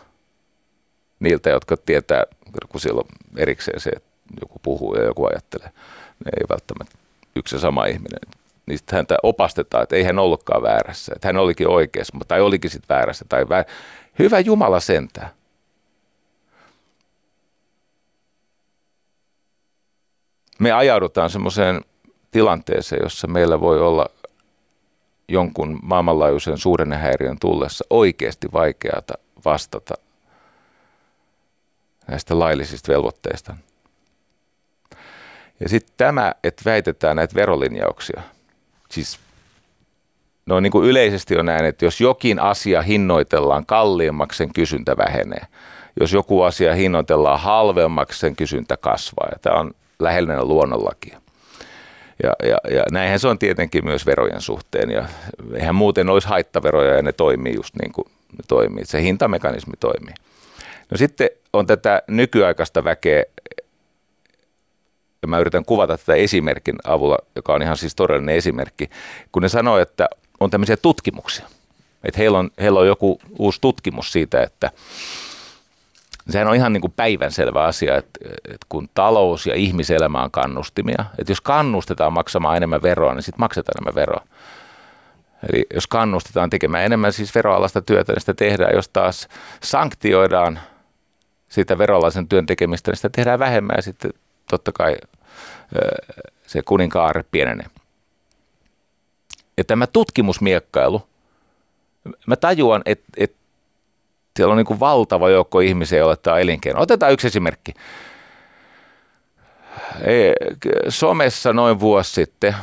niiltä, jotka tietää, kun siellä on erikseen se, että joku puhuu ja joku ajattelee, ne ei välttämättä yksi ja sama ihminen, niin sitten häntä opastetaan, että ei hän ollutkaan väärässä, että hän olikin oikeassa, tai olikin sitten väärässä. Tai väär... Hyvä Jumala sentää. Me ajaudutaan semmoiseen tilanteeseen, jossa meillä voi olla jonkun maailmanlaajuisen häiriön tullessa oikeasti vaikeata vastata näistä laillisista velvoitteista. Ja sitten tämä, että väitetään näitä verolinjauksia. Siis noin niin kuin yleisesti on näin, että jos jokin asia hinnoitellaan kalliimmaksi, sen kysyntä vähenee. Jos joku asia hinnoitellaan halvemmaksi, sen kysyntä kasvaa. Ja tämä on lähellä luonnonlakia. Ja, ja, ja näinhän se on tietenkin myös verojen suhteen. Ja eihän muuten olisi haittaveroja ja ne toimii just niin kuin ne toimii. Se hintamekanismi toimii. No sitten on tätä nykyaikaista väkeä, ja mä yritän kuvata tätä esimerkin avulla, joka on ihan siis todellinen esimerkki, kun ne sanoo, että on tämmöisiä tutkimuksia. Että heillä on, heillä on joku uusi tutkimus siitä, että sehän on ihan niin kuin päivänselvä asia, että, että kun talous ja ihmiselämä on kannustimia, että jos kannustetaan maksamaan enemmän veroa, niin sitten maksetaan enemmän veroa. Eli jos kannustetaan tekemään enemmän siis veroalasta työtä, niin sitä tehdään. Jos taas sanktioidaan siitä veroalaisen työn tekemistä, niin sitä tehdään vähemmän ja sitten totta kai se kuninkaare pienenee. Ja tämä tutkimusmiekkailu, mä tajuan, että, että siellä on niin kuin valtava joukko ihmisiä, joille tämä on elinkeino. Otetaan yksi esimerkki. Somessa noin vuosi sitten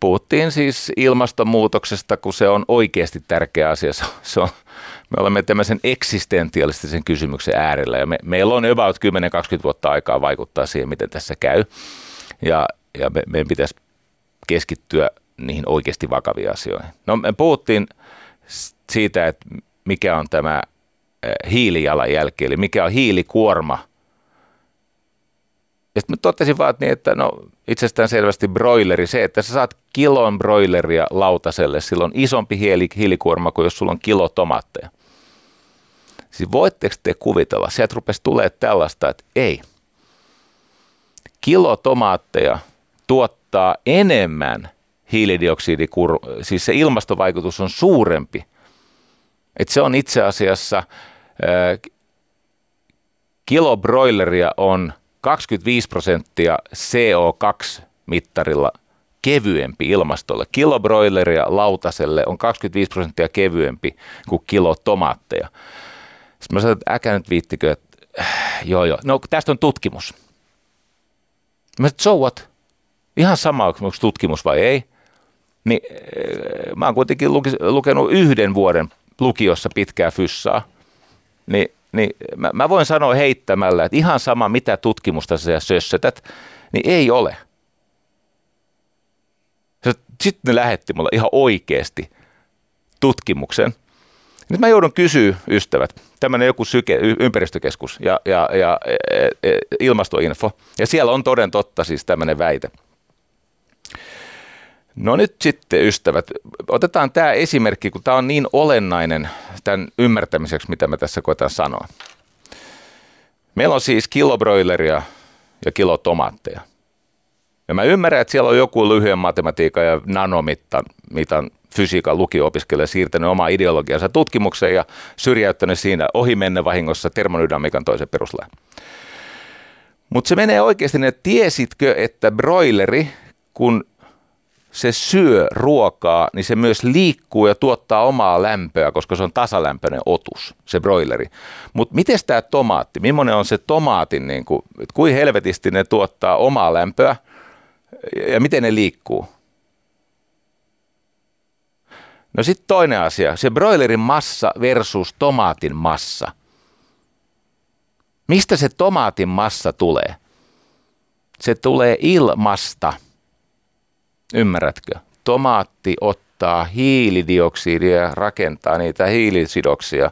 puhuttiin siis ilmastonmuutoksesta, kun se on oikeasti tärkeä asia. Se on, me olemme tämmöisen eksistentialistisen kysymyksen äärellä ja me, meillä on about 10-20 vuotta aikaa vaikuttaa siihen, miten tässä käy. Ja, ja me, meidän pitäisi keskittyä niihin oikeasti vakaviin asioihin. No me puhuttiin siitä, että mikä on tämä hiilijalanjälki, eli mikä on hiilikuorma. Ja sitten mä totesin vaan, että, niin, että no itsestään selvästi broileri, se, että sä saat kilon broileria lautaselle, silloin isompi hiili, hiilikuorma kuin jos sulla on kilo tomaatteja. Siis voitteko te kuvitella, sieltä rupesi tulee tällaista, että ei. Kilo tomaatteja tuottaa enemmän hiilidioksidikur, siis se ilmastovaikutus on suurempi. Että se on itse asiassa, kilo broileria on 25 prosenttia CO2-mittarilla kevyempi ilmastolle. Kilo broileria lautaselle on 25 prosenttia kevyempi kuin kilo tomaatteja. Sitten mä sanoin, että äkä nyt viittikö, että äh, joo joo, no tästä on tutkimus. Mä sanoin, so what? Ihan sama, onko tutkimus vai ei. Niin äh, mä oon kuitenkin lukenut yhden vuoden lukiossa pitkää fyssaa. Niin, niin mä, mä voin sanoa heittämällä, että ihan sama mitä tutkimusta sä sössötät, niin ei ole. Sitten ne lähetti mulle ihan oikeasti tutkimuksen – nyt mä joudun kysyä, ystävät, tämmöinen joku syke, ympäristökeskus ja, ja, ja e, e, ilmastoinfo, ja siellä on toden totta siis tämmöinen väite. No nyt sitten ystävät, otetaan tämä esimerkki, kun tämä on niin olennainen tämän ymmärtämiseksi, mitä mä tässä koetan sanoa. Meillä on siis kilo broileria ja kilo tomaatteja. Ja mä ymmärrän, että siellä on joku lyhyen matematiikan ja nanomitan mitan fysiikan lukio-opiskelija siirtänyt omaa ideologiansa tutkimukseen ja syrjäyttänyt siinä ohimenne vahingossa termonydamikan toisen peruslain. Mutta se menee oikeasti, että tiesitkö, että broileri, kun se syö ruokaa, niin se myös liikkuu ja tuottaa omaa lämpöä, koska se on tasalämpöinen otus, se broileri. Mutta miten tämä tomaatti, millainen on se tomaatin, niin kuin, kuin helvetisti ne tuottaa omaa lämpöä ja miten ne liikkuu? No sitten toinen asia, se broilerin massa versus tomaatin massa. Mistä se tomaatin massa tulee? Se tulee ilmasta – Ymmärrätkö? Tomaatti ottaa hiilidioksidia ja rakentaa niitä hiilisidoksia,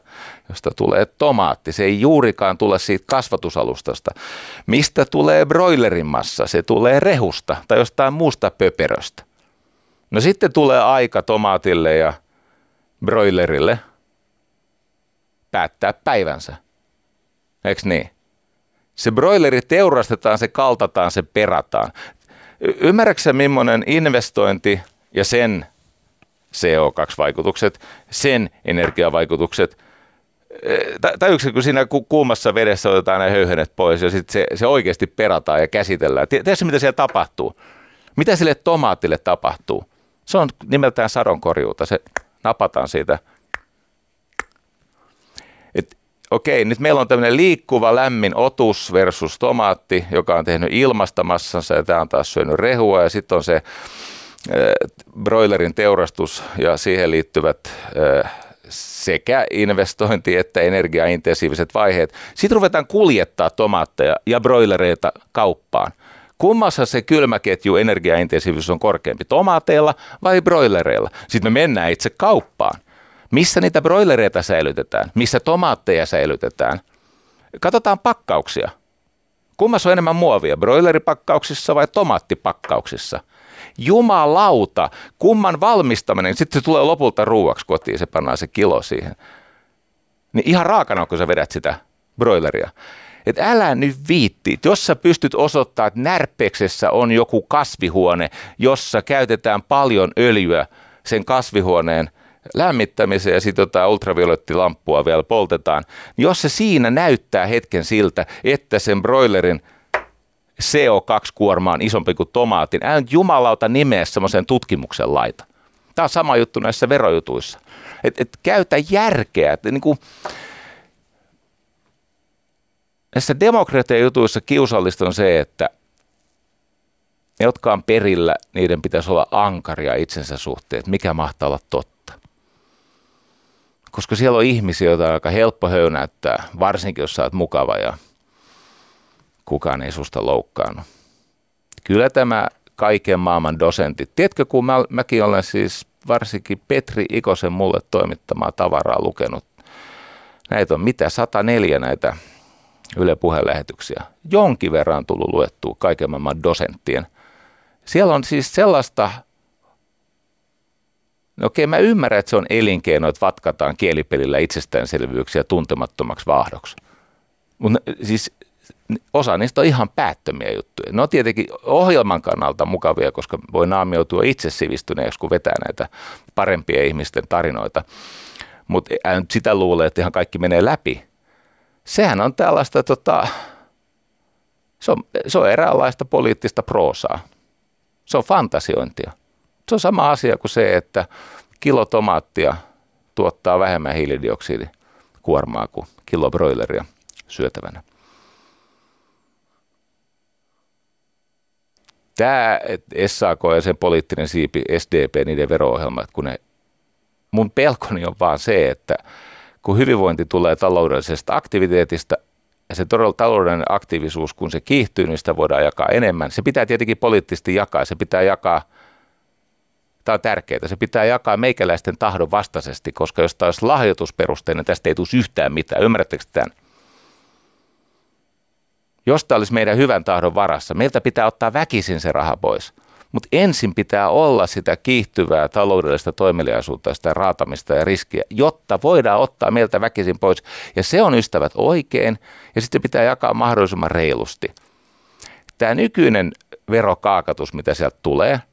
josta tulee tomaatti. Se ei juurikaan tule siitä kasvatusalustasta. Mistä tulee broilerin massa? Se tulee rehusta tai jostain muusta pöperöstä. No sitten tulee aika tomaatille ja broilerille päättää päivänsä. Eikö niin? Se broileri teurastetaan, se kaltataan, se perataan. Ymmärrätkö millainen investointi ja sen CO2-vaikutukset, sen energiavaikutukset, tai yksi, kun siinä kuumassa vedessä otetaan ne höyhenet pois ja sitten se, se oikeasti perataan ja käsitellään. Tiedätkö, mitä siellä tapahtuu? Mitä sille tomaatille tapahtuu? Se on nimeltään sadonkorjuuta. Se napataan siitä – okei, nyt meillä on tämmöinen liikkuva lämmin otus versus tomaatti, joka on tehnyt ilmastamassansa ja tämä on taas syönyt rehua ja sitten on se äh, broilerin teurastus ja siihen liittyvät äh, sekä investointi- että energiaintensiiviset vaiheet. Sitten ruvetaan kuljettaa tomaatteja ja broilereita kauppaan. Kummassa se kylmäketju energiaintensiivisyys on korkeampi, tomaateilla vai broilereilla? Sitten me mennään itse kauppaan. Missä niitä broilereita säilytetään? Missä tomaatteja säilytetään? Katsotaan pakkauksia. Kummassa on enemmän muovia, broileripakkauksissa vai tomaattipakkauksissa? Jumalauta, kumman valmistaminen, sitten se tulee lopulta ruuaksi kotiin, se pannaan se kilo siihen. Niin ihan raakana, kun sä vedät sitä broileria. Et älä nyt viitti, jos sä pystyt osoittamaan, että närpeksessä on joku kasvihuone, jossa käytetään paljon öljyä sen kasvihuoneen – lämmittämiseen ja sitten jotain ultraviolettilamppua vielä poltetaan, niin jos se siinä näyttää hetken siltä, että sen broilerin CO2-kuorma on isompi kuin tomaatin, älä nyt jumalauta nimeä semmoisen tutkimuksen laita. Tämä on sama juttu näissä verojutuissa. Et, et käytä järkeä. Et, niin kuin, näissä demokratia-jutuissa kiusallista on se, että ne, jotka on perillä, niiden pitäisi olla ankaria itsensä suhteen, että mikä mahtaa olla totta koska siellä on ihmisiä, joita on aika helppo höynäyttää, varsinkin jos sä oot mukava ja kukaan ei susta loukkaannut. Kyllä tämä kaiken maailman dosentit. Tiedätkö, kun mä, mäkin olen siis varsinkin Petri Ikosen mulle toimittamaa tavaraa lukenut. Näitä on mitä, 104 näitä Yle puheenlähetyksiä. Jonkin verran on tullut luettua kaiken maailman dosenttien. Siellä on siis sellaista No okei, mä ymmärrän, että se on elinkeino, että vatkataan kielipelillä itsestäänselvyyksiä tuntemattomaksi vaahdoksi. Mutta siis osa niistä on ihan päättömiä juttuja. Ne on tietenkin ohjelman kannalta mukavia, koska voi naamioitua itse sivistyneeksi, kun vetää näitä parempia ihmisten tarinoita. Mutta nyt sitä luulee, että ihan kaikki menee läpi. Sehän on tällaista, tota, se, on, se on eräänlaista poliittista proosaa. Se on fantasiointia. Se on sama asia kuin se, että kilo tomaattia tuottaa vähemmän hiilidioksidikuormaa kuin kilo broileria syötävänä. Tämä SAK ja sen poliittinen siipi, SDP, niiden vero-ohjelmat, kun ne, mun pelkoni on vaan se, että kun hyvinvointi tulee taloudellisesta aktiviteetista ja se taloudellinen aktiivisuus, kun se kiihtyy, niin sitä voidaan jakaa enemmän. Se pitää tietenkin poliittisesti jakaa, se pitää jakaa – Tämä on tärkeää. Se pitää jakaa meikäläisten tahdon vastaisesti, koska jos tämä olisi lahjoitusperusteinen, tästä ei tulisi yhtään mitään. Ymmärrättekö tämän? Jos tämä olisi meidän hyvän tahdon varassa, meiltä pitää ottaa väkisin se raha pois. Mutta ensin pitää olla sitä kiihtyvää taloudellista toimeliaisuutta, sitä raatamista ja riskiä, jotta voidaan ottaa meiltä väkisin pois. Ja se on ystävät oikein, ja sitten pitää jakaa mahdollisimman reilusti. Tämä nykyinen verokaakatus, mitä sieltä tulee –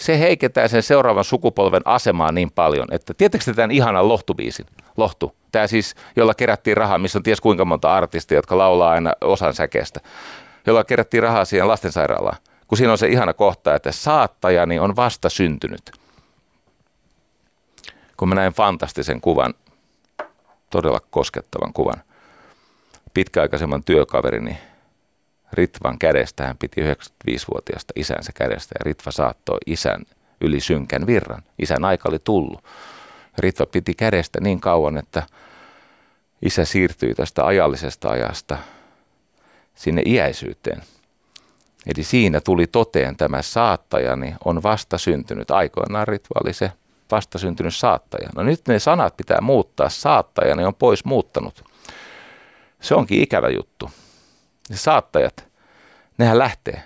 se heikentää sen seuraavan sukupolven asemaa niin paljon, että tietysti tämän ihanan lohtubiisin, lohtu, tämä siis, jolla kerättiin rahaa, missä on ties kuinka monta artistia, jotka laulaa aina osan säkeestä, jolla kerättiin rahaa siihen lastensairaalaan. kun siinä on se ihana kohta, että saattajani on vasta syntynyt. Kun mä näin fantastisen kuvan, todella koskettavan kuvan, pitkäaikaisemman työkaverini Ritvan kädestä, hän piti 95-vuotiaasta isänsä kädestä ja Ritva saattoi isän yli synkän virran. Isän aika oli tullut. Ritva piti kädestä niin kauan, että isä siirtyi tästä ajallisesta ajasta sinne iäisyyteen. Eli siinä tuli toteen tämä saattajani on vasta syntynyt. Aikoinaan Ritva oli se vasta syntynyt saattaja. No nyt ne sanat pitää muuttaa. Saattajani on pois muuttanut. Se onkin ikävä juttu. Ne saattajat, nehän lähtee.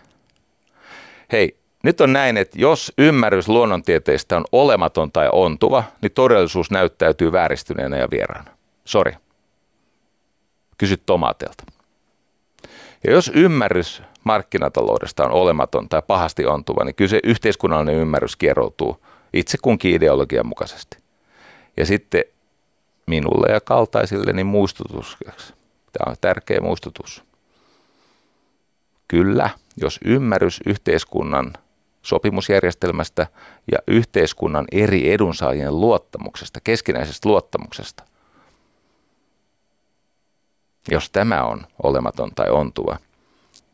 Hei, nyt on näin, että jos ymmärrys luonnontieteistä on olematon tai ontuva, niin todellisuus näyttäytyy vääristyneenä ja vieraana. Sori. Kysy tomaatilta. Ja jos ymmärrys markkinataloudesta on olematon tai pahasti ontuva, niin kyllä se yhteiskunnallinen ymmärrys kieroutuu itse kunkin ideologian mukaisesti. Ja sitten minulle ja kaltaisille niin muistutus. Tämä on tärkeä muistutus. Kyllä, jos ymmärrys yhteiskunnan sopimusjärjestelmästä ja yhteiskunnan eri edunsaajien luottamuksesta, keskinäisestä luottamuksesta. Jos tämä on olematon tai ontuva,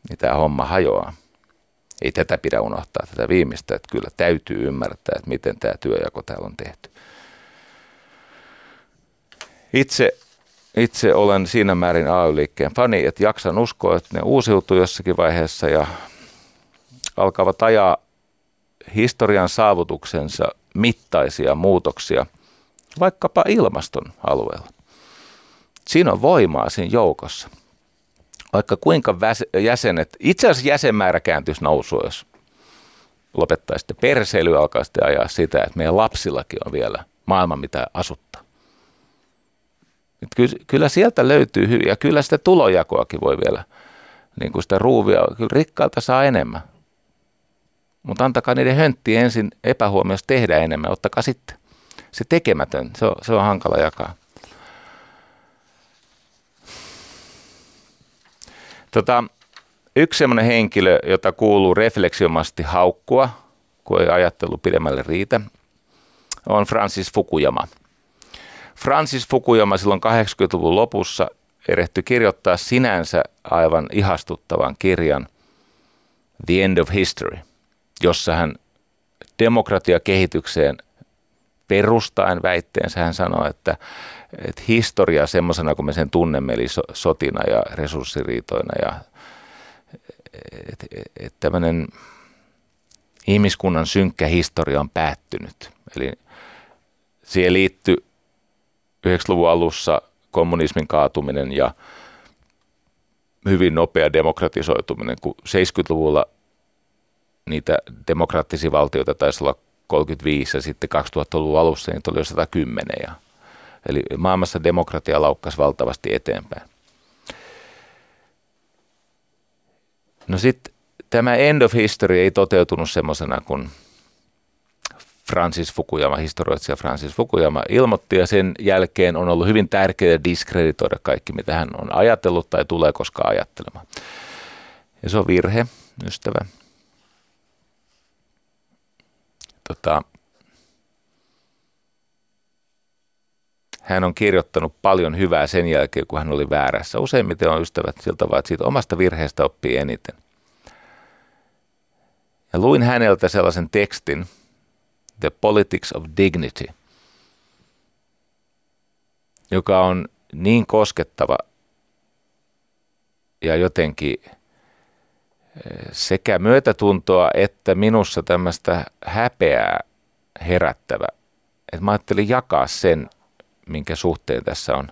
niin tämä homma hajoaa. Ei tätä pidä unohtaa, tätä viimeistä, että kyllä täytyy ymmärtää, että miten tämä työjako täällä on tehty. Itse, itse olen siinä määrin AY-liikkeen fani, että jaksan uskoa, että ne uusiutuu jossakin vaiheessa ja alkavat ajaa historian saavutuksensa mittaisia muutoksia vaikkapa ilmaston alueella. Siinä on voimaa siinä joukossa. Vaikka kuinka jäsenet, itse asiassa jäsenmäärä kääntyisi nousua, jos lopettaisitte perseilyä, alkaisitte ajaa sitä, että meidän lapsillakin on vielä maailma, mitä asuttaa. Kyllä sieltä löytyy hyviä, kyllä sitä tulojakoakin voi vielä, niin kuin sitä ruuvia, kyllä rikkailta saa enemmän. Mutta antakaa niiden hönttiä ensin epähuomiossa tehdä enemmän, ottakaa sitten. Se tekemätön, se on, se on hankala jakaa. Tota, yksi sellainen henkilö, jota kuuluu refleksiomasti haukkua, kun ei ajattelu pidemmälle riitä, on Francis Fukuyama. Francis Fukuyama silloin 80-luvun lopussa erehtyi kirjoittaa sinänsä aivan ihastuttavan kirjan The End of History – jossa hän demokratiakehitykseen perustaen väitteensä hän sanoi, että, että historia semmoisena kuin me sen tunnemme, eli sotina ja resurssiriitoina ja että et, tämmöinen ihmiskunnan synkkä historia on päättynyt. Eli siihen liittyy 90-luvun alussa kommunismin kaatuminen ja hyvin nopea demokratisoituminen, kun 70-luvulla niitä demokraattisia valtioita taisi olla 35 ja sitten 2000-luvun alussa niitä oli jo 110. Ja, eli maailmassa demokratia laukkasi valtavasti eteenpäin. No sitten tämä end of history ei toteutunut semmoisena kuin Francis Fukuyama, historioitsija Francis Fukuyama ilmoitti ja sen jälkeen on ollut hyvin tärkeää diskreditoida kaikki, mitä hän on ajatellut tai tulee koskaan ajattelemaan. Ja se on virhe, ystävä. tota, hän on kirjoittanut paljon hyvää sen jälkeen, kun hän oli väärässä. Useimmiten on ystävät siltä vaan, että siitä omasta virheestä oppii eniten. Ja luin häneltä sellaisen tekstin, The Politics of Dignity, joka on niin koskettava ja jotenkin – sekä myötätuntoa että minussa tämmöistä häpeää herättävä. Että mä ajattelin jakaa sen, minkä suhteen tässä on,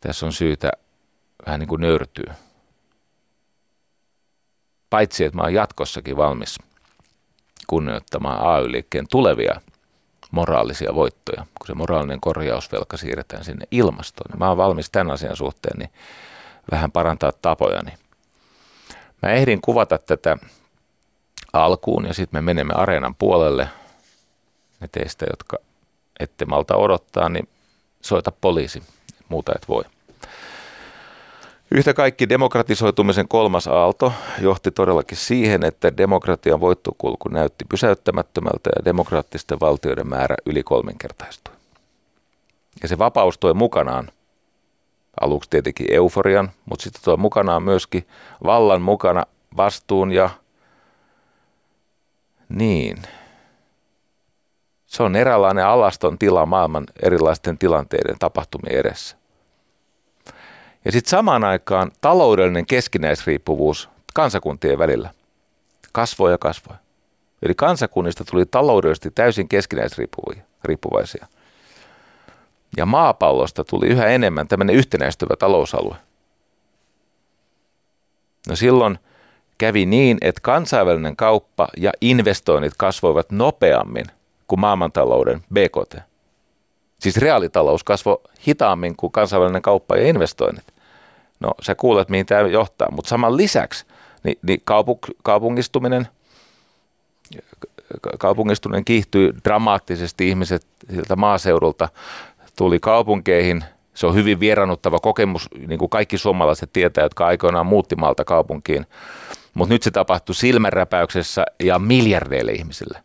tässä on syytä vähän niin kuin nöyrtyä. Paitsi, että mä oon jatkossakin valmis kunnioittamaan AY-liikkeen tulevia moraalisia voittoja, kun se moraalinen korjausvelka siirretään sinne ilmastoon. Mä oon valmis tämän asian suhteen niin vähän parantaa tapojani. Mä ehdin kuvata tätä alkuun ja sitten me menemme areenan puolelle. Ne teistä, jotka ette malta odottaa, niin soita poliisi. Muuta et voi. Yhtä kaikki demokratisoitumisen kolmas aalto johti todellakin siihen, että demokratian voittokulku näytti pysäyttämättömältä ja demokraattisten valtioiden määrä yli kolminkertaistui. Ja se vapaus toi mukanaan aluksi tietenkin euforian, mutta sitten toi mukanaan myöskin vallan mukana vastuun ja niin. Se on eräänlainen alaston tila maailman erilaisten tilanteiden tapahtumien edessä. Ja sitten samaan aikaan taloudellinen keskinäisriippuvuus kansakuntien välillä kasvoi ja kasvoi. Eli kansakunnista tuli taloudellisesti täysin keskinäisriippuvaisia. Ja maapallosta tuli yhä enemmän tämmöinen yhtenäistyvä talousalue. No silloin kävi niin, että kansainvälinen kauppa ja investoinnit kasvoivat nopeammin kuin maailmantalouden BKT. Siis reaalitalous kasvoi hitaammin kuin kansainvälinen kauppa ja investoinnit. No sä kuulet, mihin tämä johtaa, mutta saman lisäksi niin, niin kaupung, kaupungistuminen, kaupungistuminen kiihtyy dramaattisesti, ihmiset sieltä maaseudulta tuli kaupunkeihin. Se on hyvin vierannuttava kokemus, niin kuin kaikki suomalaiset tietää, jotka aikoinaan muutti maalta kaupunkiin. Mutta nyt se tapahtui silmänräpäyksessä ja miljardeille ihmisille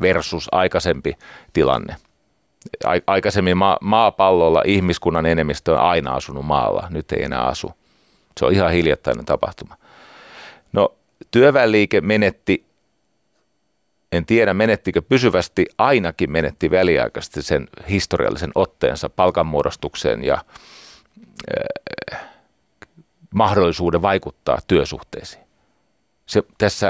versus aikaisempi tilanne. Aikaisemmin ma- maapallolla ihmiskunnan enemmistö on aina asunut maalla, nyt ei enää asu. Se on ihan hiljattainen tapahtuma. No työväenliike menetti, en tiedä menettikö pysyvästi, ainakin menetti väliaikaisesti sen historiallisen otteensa palkanmuodostukseen ja äh, mahdollisuuden vaikuttaa työsuhteisiin. Se, tässä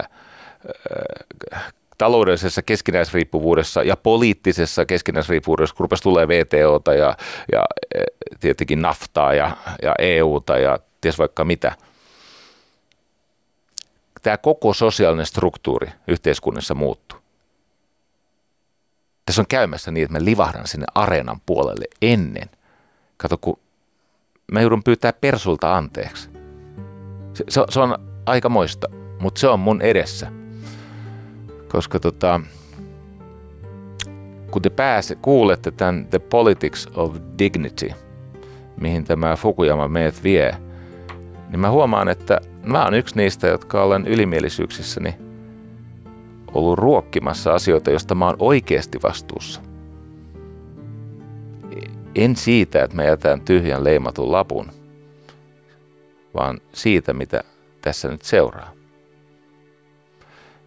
äh, taloudellisessa keskinäisriippuvuudessa ja poliittisessa keskinäisriippuvuudessa, kun rupesi tulee VTOta ja, ja e, tietenkin naftaa ja, ja EUta ja ties vaikka mitä. Tämä koko sosiaalinen struktuuri yhteiskunnassa muuttuu. Tässä on käymässä niin, että mä livahdan sinne areenan puolelle ennen. Kato, kun mä joudun pyytää Persulta anteeksi. Se, se, se on aika moista, mutta se on mun edessä – koska tota, kun te pääse, kuulette tämän The Politics of Dignity, mihin tämä Fukuyama meidät vie, niin mä huomaan, että mä oon yksi niistä, jotka olen ylimielisyyksissäni ollut ruokkimassa asioita, joista mä oon oikeasti vastuussa. En siitä, että mä jätän tyhjän leimatun lapun, vaan siitä, mitä tässä nyt seuraa.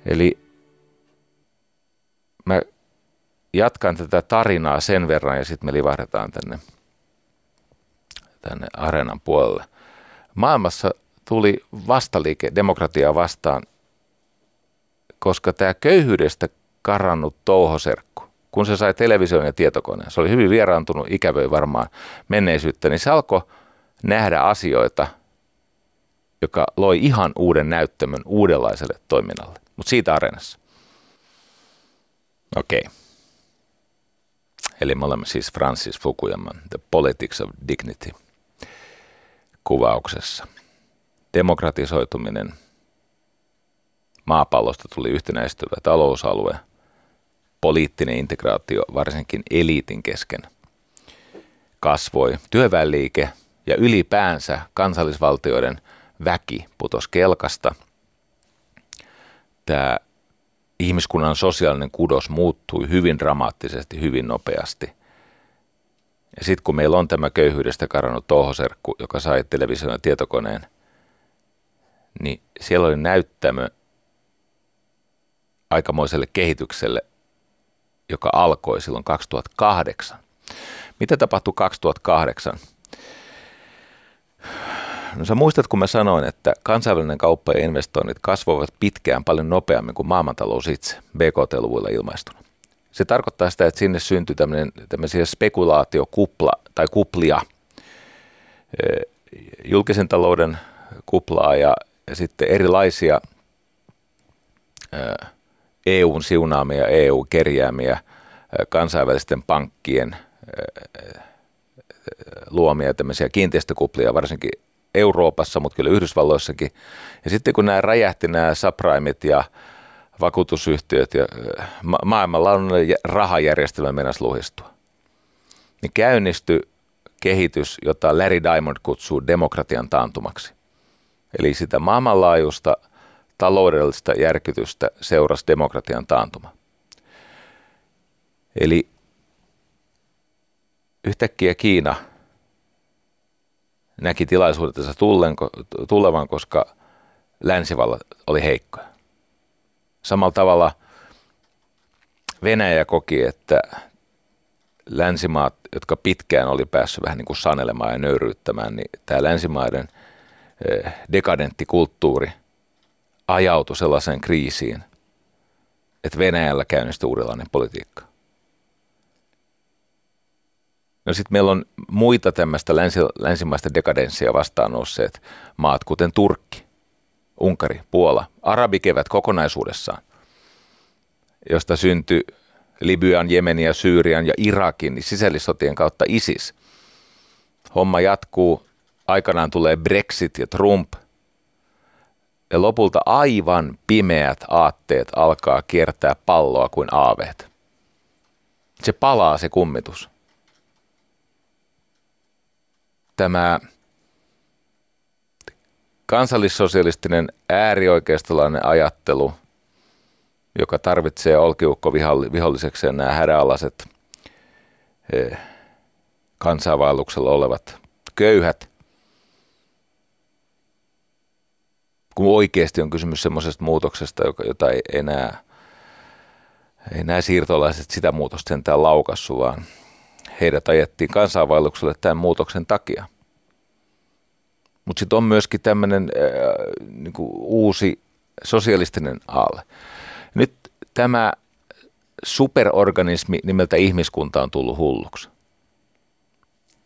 Eli mä jatkan tätä tarinaa sen verran ja sitten me livahdetaan tänne, tänne areenan puolelle. Maailmassa tuli vastaliike demokratiaa vastaan, koska tämä köyhyydestä karannut touhoserkku, kun se sai television ja tietokoneen, se oli hyvin vieraantunut, ikävöi varmaan menneisyyttä, niin se alkoi nähdä asioita, joka loi ihan uuden näyttämön uudenlaiselle toiminnalle, mutta siitä areenassa. Okei. Okay. Eli me olemme siis Francis Fukuyaman The Politics of Dignity kuvauksessa. Demokratisoituminen, maapallosta tuli yhtenäistyvä talousalue, poliittinen integraatio varsinkin eliitin kesken kasvoi, työväenliike ja ylipäänsä kansallisvaltioiden väki putos kelkasta. Tämä ihmiskunnan sosiaalinen kudos muuttui hyvin dramaattisesti, hyvin nopeasti. Ja sitten kun meillä on tämä köyhyydestä karannut touhoserkku, joka sai television ja tietokoneen, niin siellä oli näyttämö aikamoiselle kehitykselle, joka alkoi silloin 2008. Mitä tapahtui 2008? No sä muistat, kun mä sanoin, että kansainvälinen kauppa ja investoinnit kasvoivat pitkään paljon nopeammin kuin maailmantalous itse BKT-luvuilla ilmaistuna. Se tarkoittaa sitä, että sinne syntyi tämmöisiä spekulaatiokupla tai kuplia, julkisen talouden kuplaa ja, ja sitten erilaisia EUn siunaamia, EU-kerjäämiä, kansainvälisten pankkien luomia tämmöisiä kiinteistökuplia, varsinkin Euroopassa, mutta kyllä Yhdysvalloissakin. Ja sitten kun nämä räjähti nämä subprimeit ja vakuutusyhtiöt ja ma- maailmalla on rahajärjestelmä mennessä luhistua, niin käynnistyi kehitys, jota Larry Diamond kutsuu demokratian taantumaksi. Eli sitä maailmanlaajuista taloudellista järkytystä seurasi demokratian taantuma. Eli yhtäkkiä Kiina näki tilaisuutensa tullen, tulevan, koska länsivalla oli heikkoja. Samalla tavalla Venäjä koki, että länsimaat, jotka pitkään oli päässyt vähän niin kuin sanelemaan ja nöyryyttämään, niin tämä länsimaiden eh, dekadentti kulttuuri ajautui sellaiseen kriisiin, että Venäjällä käynnistyi uudenlainen politiikka. No sitten meillä on muita tämmöistä länsi, länsimaista dekadenssia vastaan nousseet maat, kuten Turkki, Unkari, Puola, arabikevät kokonaisuudessaan, josta syntyi Libyan, Jemenin ja Syyrian ja Irakin niin sisällissotien kautta ISIS. Homma jatkuu, aikanaan tulee Brexit ja Trump, ja lopulta aivan pimeät aatteet alkaa kiertää palloa kuin aaveet. Se palaa se kummitus. Tämä kansallissosialistinen äärioikeistolainen ajattelu – joka tarvitsee olkiukko vihollisekseen nämä hädänalaiset eh, kansainvaelluksella olevat köyhät. Kun oikeasti on kysymys semmoisesta muutoksesta, jota ei enää, ei nämä siirtolaiset sitä muutosta sentään laukassu, vaan heidät ajettiin kansainvaellukselle tämän muutoksen takia. Mutta sitten on myöskin tämmöinen äh, niinku uusi sosialistinen aalle. Nyt tämä superorganismi nimeltä ihmiskunta on tullut hulluksi.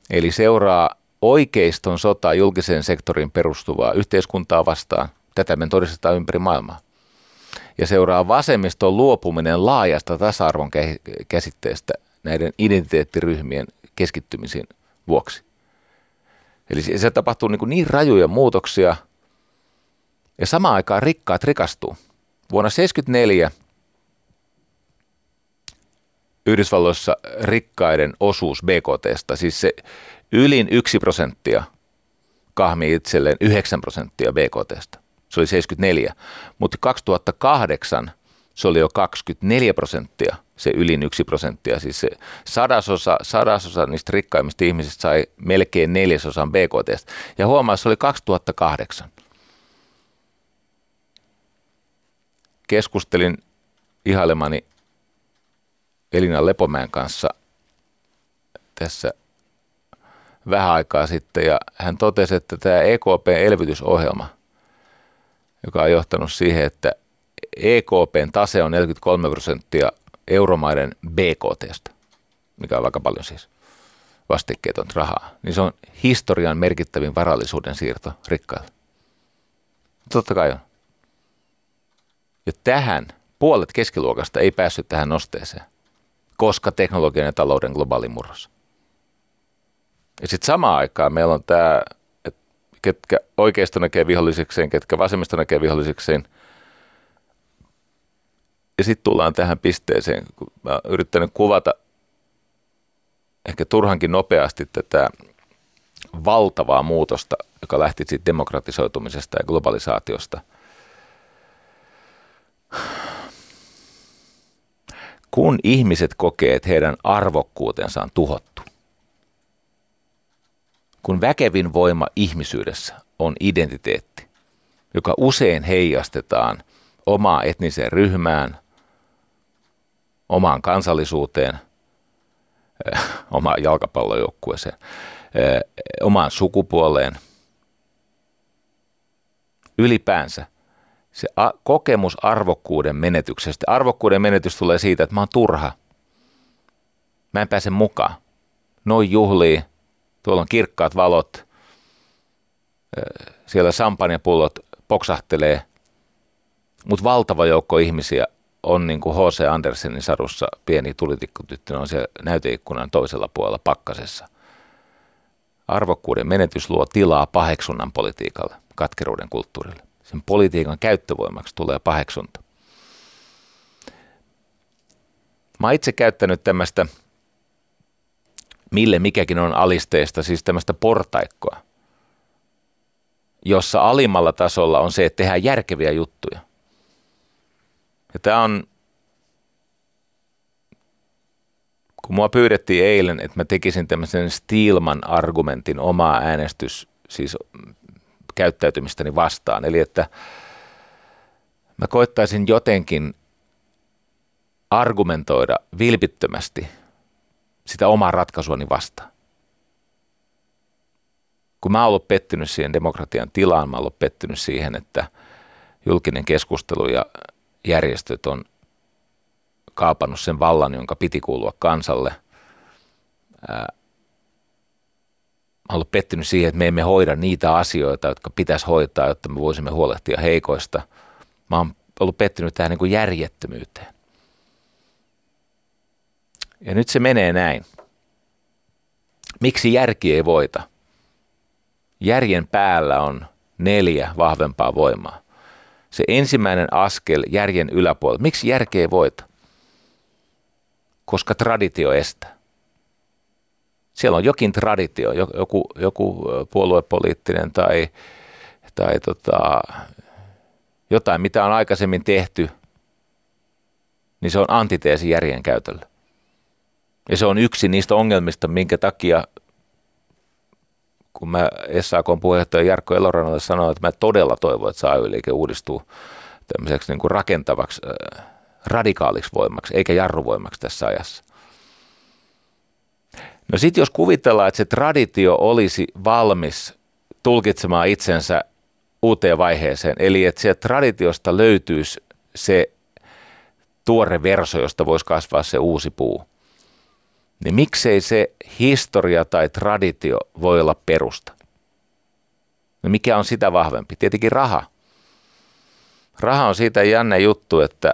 Eli seuraa oikeiston sota julkiseen sektorin perustuvaa yhteiskuntaa vastaan. Tätä me todistetaan ympäri maailmaa. Ja seuraa vasemmiston luopuminen laajasta tasa-arvon käsitteestä näiden identiteettiryhmien keskittymisen vuoksi. Eli se tapahtuu niin, niin rajuja muutoksia, ja samaan aikaan rikkaat rikastuu – Vuonna 1974 Yhdysvalloissa rikkaiden osuus BKTstä, siis se ylin 1 prosenttia kahmi itselleen 9 prosenttia BKTstä. Se oli 74, mutta 2008 se oli jo 24 prosenttia, se ylin 1 prosenttia. Siis se sadasosa, sadasosa niistä rikkaimmista ihmisistä sai melkein neljäsosan BKTstä. Ja huomaa, se oli 2008. keskustelin ihailemani Elina Lepomäen kanssa tässä vähän aikaa sitten ja hän totesi, että tämä EKP-elvytysohjelma, joka on johtanut siihen, että EKPn tase on 43 prosenttia euromaiden BKTstä, mikä on aika paljon siis vastikkeeton rahaa, niin se on historian merkittävin varallisuuden siirto rikkaille. Totta kai on. Ja tähän puolet keskiluokasta ei päässyt tähän nosteeseen, koska teknologian ja talouden globaali murros. Ja sitten samaan aikaan meillä on tämä, että ketkä oikeisto näkee vihollisekseen, ketkä vasemmista näkee vihollisekseen. Ja sitten tullaan tähän pisteeseen, kun mä oon yrittänyt kuvata ehkä turhankin nopeasti tätä valtavaa muutosta, joka lähti siitä demokratisoitumisesta ja globalisaatiosta – kun ihmiset kokee, että heidän arvokkuutensa on tuhottu, kun väkevin voima ihmisyydessä on identiteetti, joka usein heijastetaan omaan etniseen ryhmään, omaan kansallisuuteen, äh, omaan jalkapallojoukkueeseen, äh, omaan sukupuoleen, ylipäänsä – se a- kokemus arvokkuuden menetyksestä. Arvokkuuden menetys tulee siitä, että mä oon turha. Mä en pääse mukaan. Noin juhlii, tuolla on kirkkaat valot, siellä sampanjapullot poksahtelee, mutta valtava joukko ihmisiä on niin kuin H.C. Andersenin sarussa pieni tulitikkutyttö on siellä näyteikkunan toisella puolella pakkasessa. Arvokkuuden menetys luo tilaa paheksunnan politiikalle, katkeruuden kulttuurille sen politiikan käyttövoimaksi tulee paheksunta. Mä oon itse käyttänyt tämmöistä mille mikäkin on alisteista, siis tämmöistä portaikkoa, jossa alimmalla tasolla on se, että tehdään järkeviä juttuja. Ja tämä on, kun mua pyydettiin eilen, että mä tekisin tämmöisen Steelman argumentin omaa äänestys, siis käyttäytymistäni vastaan. Eli että mä koittaisin jotenkin argumentoida vilpittömästi sitä omaa ratkaisuani vastaan. Kun mä oon ollut pettynyt siihen demokratian tilaan, mä oon ollut pettynyt siihen, että julkinen keskustelu ja järjestöt on kaapannut sen vallan, jonka piti kuulua kansalle. Mä ollut pettynyt siihen, että me emme hoida niitä asioita, jotka pitäisi hoitaa, jotta me voisimme huolehtia heikoista. Mä oon ollut pettynyt tähän niin kuin järjettömyyteen. Ja nyt se menee näin. Miksi järki ei voita? Järjen päällä on neljä vahvempaa voimaa. Se ensimmäinen askel järjen yläpuolella. Miksi järki ei voita? Koska traditio estää. Siellä on jokin traditio, joku, joku puoluepoliittinen tai, tai tota, jotain, mitä on aikaisemmin tehty, niin se on antiteesi järjen käytölle. Ja se on yksi niistä ongelmista, minkä takia, kun mä SAK puheenjohtaja Jarkko Elorannalle sanoin, että mä todella toivon, että AY-liike uudistuu tämmöiseksi niin kuin rakentavaksi, äh, radikaaliksi voimaksi, eikä jarruvoimaksi tässä ajassa. No sitten jos kuvitellaan, että se traditio olisi valmis tulkitsemaan itsensä uuteen vaiheeseen, eli että sieltä traditiosta löytyisi se tuore verso, josta voisi kasvaa se uusi puu, niin miksei se historia tai traditio voi olla perusta? No mikä on sitä vahvempi? Tietenkin raha. Raha on siitä jännä juttu, että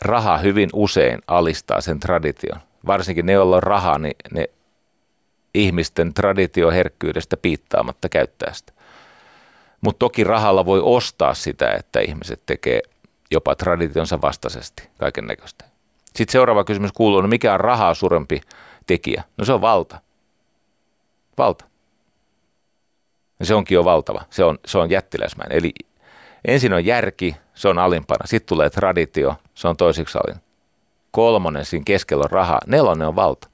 raha hyvin usein alistaa sen tradition. Varsinkin ne, joilla on raha, niin ne ihmisten traditioherkkyydestä piittaamatta käyttää sitä. Mutta toki rahalla voi ostaa sitä, että ihmiset tekee jopa traditionsa vastaisesti kaiken näköistä. Sitten seuraava kysymys kuuluu, no mikä on rahaa suurempi tekijä? No se on valta. Valta. Ja se onkin jo valtava. Se on, se on jättiläismäinen. Eli ensin on järki, se on alimpana. Sitten tulee traditio, se on toiseksi alin. Kolmonen siinä keskellä on raha. Nelonen on valta.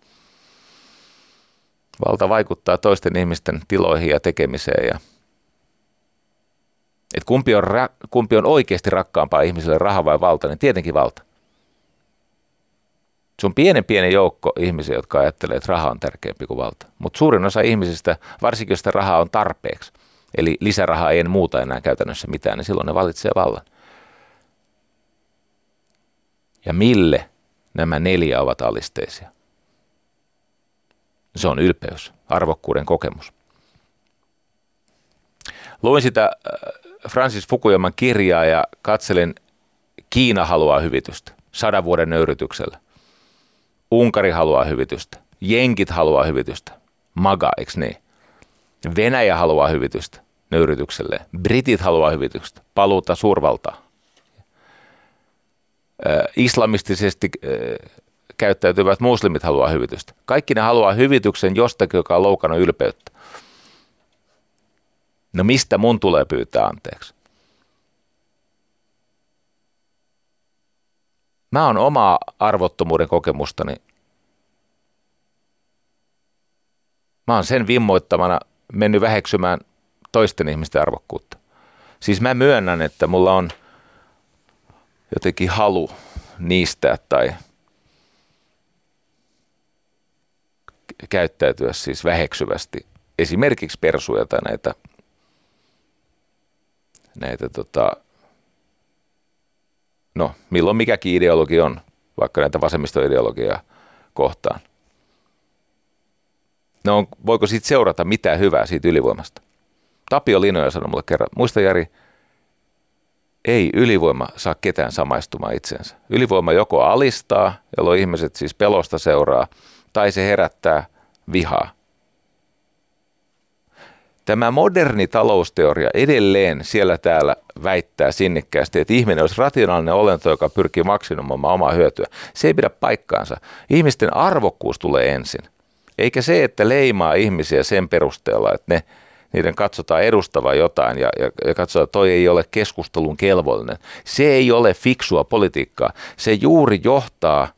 Valta vaikuttaa toisten ihmisten tiloihin ja tekemiseen. Ja et kumpi, on, kumpi on oikeasti rakkaampaa ihmiselle, raha vai valta, niin tietenkin valta. Se on pienen pienen joukko ihmisiä, jotka ajattelee, että raha on tärkeämpi kuin valta. Mutta suurin osa ihmisistä, varsinkin jos sitä rahaa on tarpeeksi, eli lisärahaa ei muuta enää käytännössä mitään, niin silloin ne valitsee vallan. Ja mille nämä neljä ovat alisteisia? Se on ylpeys, arvokkuuden kokemus. Luin sitä äh, Francis Fukuyaman kirjaa ja katselin Kiina haluaa hyvitystä sadan vuoden nöyrytyksellä. Unkari haluaa hyvitystä. Jenkit haluaa hyvitystä. Maga, eikö niin? Venäjä haluaa hyvitystä nöyrytykselle. Britit haluaa hyvitystä. Paluuta suurvaltaa. islamistisesti käyttäytyvät muslimit haluaa hyvitystä. Kaikki ne haluaa hyvityksen jostakin, joka on loukannut ylpeyttä. No mistä mun tulee pyytää anteeksi? Mä oon omaa arvottomuuden kokemustani. Mä oon sen vimmoittamana mennyt väheksymään toisten ihmisten arvokkuutta. Siis mä myönnän, että mulla on jotenkin halu niistä tai käyttäytyä siis väheksyvästi esimerkiksi persuja tai näitä, näitä tota, no milloin mikäkin ideologi on, vaikka näitä vasemmistoideologiaa kohtaan. No voiko siitä seurata mitään hyvää siitä ylivoimasta? Tapio Linoja sanoi mulle kerran, muista Jari, ei ylivoima saa ketään samaistumaan itsensä. Ylivoima joko alistaa, jolloin ihmiset siis pelosta seuraa, tai se herättää vihaa. Tämä moderni talousteoria edelleen siellä täällä väittää sinnikkäästi, että ihminen olisi rationaalinen olento, joka pyrkii maksimoimaan omaa hyötyä. Se ei pidä paikkaansa. Ihmisten arvokkuus tulee ensin. Eikä se, että leimaa ihmisiä sen perusteella, että ne, niiden katsotaan edustava jotain ja, ja, ja katsotaan, että toi ei ole keskustelun kelvollinen. Se ei ole fiksua politiikkaa. Se juuri johtaa –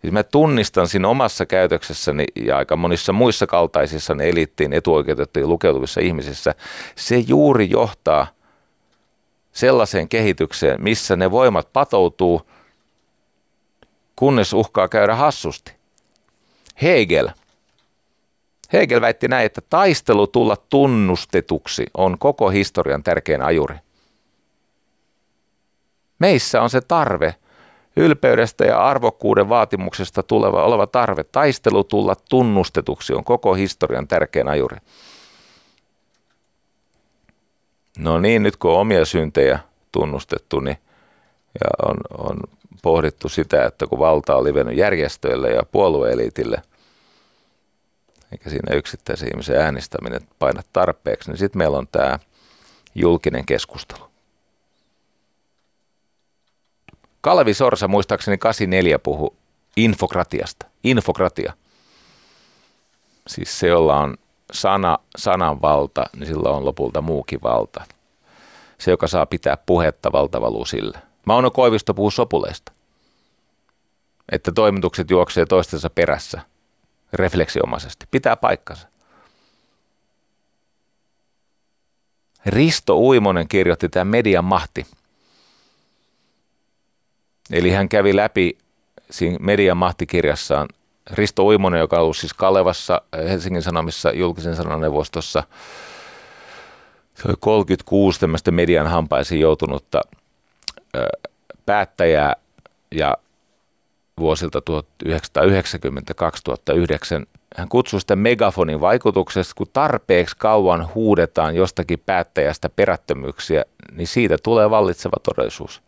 Siis mä tunnistan siinä omassa käytöksessäni ja aika monissa muissa kaltaisissa ne eliittiin etuoikeutettuihin lukeutuvissa ihmisissä, se juuri johtaa sellaiseen kehitykseen, missä ne voimat patoutuu, kunnes uhkaa käydä hassusti. Hegel. Hegel väitti näin, että taistelu tulla tunnustetuksi on koko historian tärkein ajuri. Meissä on se tarve – Ylpeydestä ja arvokkuuden vaatimuksesta tuleva oleva tarve taistelu tulla tunnustetuksi on koko historian tärkein ajuri. No niin, nyt kun on omia syntejä tunnustettu niin, ja on, on pohdittu sitä, että kun valta on livennyt järjestöille ja puolueeliitille, eikä siinä yksittäisen ihmisen äänestäminen paina tarpeeksi, niin sitten meillä on tämä julkinen keskustelu. Kalevi Sorsa muistaakseni 84 puhu infokratiasta. Infokratia. Siis se, jolla on sana, sananvalta, niin sillä on lopulta muukin valta. Se, joka saa pitää puhetta, valta valuu sille. Mauno Koivisto puhuu sopuleista. Että toimitukset juoksee toistensa perässä refleksiomaisesti. Pitää paikkansa. Risto Uimonen kirjoitti tämän median mahti – Eli hän kävi läpi siinä median mahtikirjassaan Risto Uimonen, joka on ollut siis Kalevassa Helsingin Sanomissa julkisen sananeuvostossa. Se oli 36 tämmöistä median hampaisiin joutunutta päättäjää ja vuosilta 1990-2009 hän kutsui sitä megafonin vaikutuksesta, kun tarpeeksi kauan huudetaan jostakin päättäjästä perättömyyksiä, niin siitä tulee vallitseva todellisuus.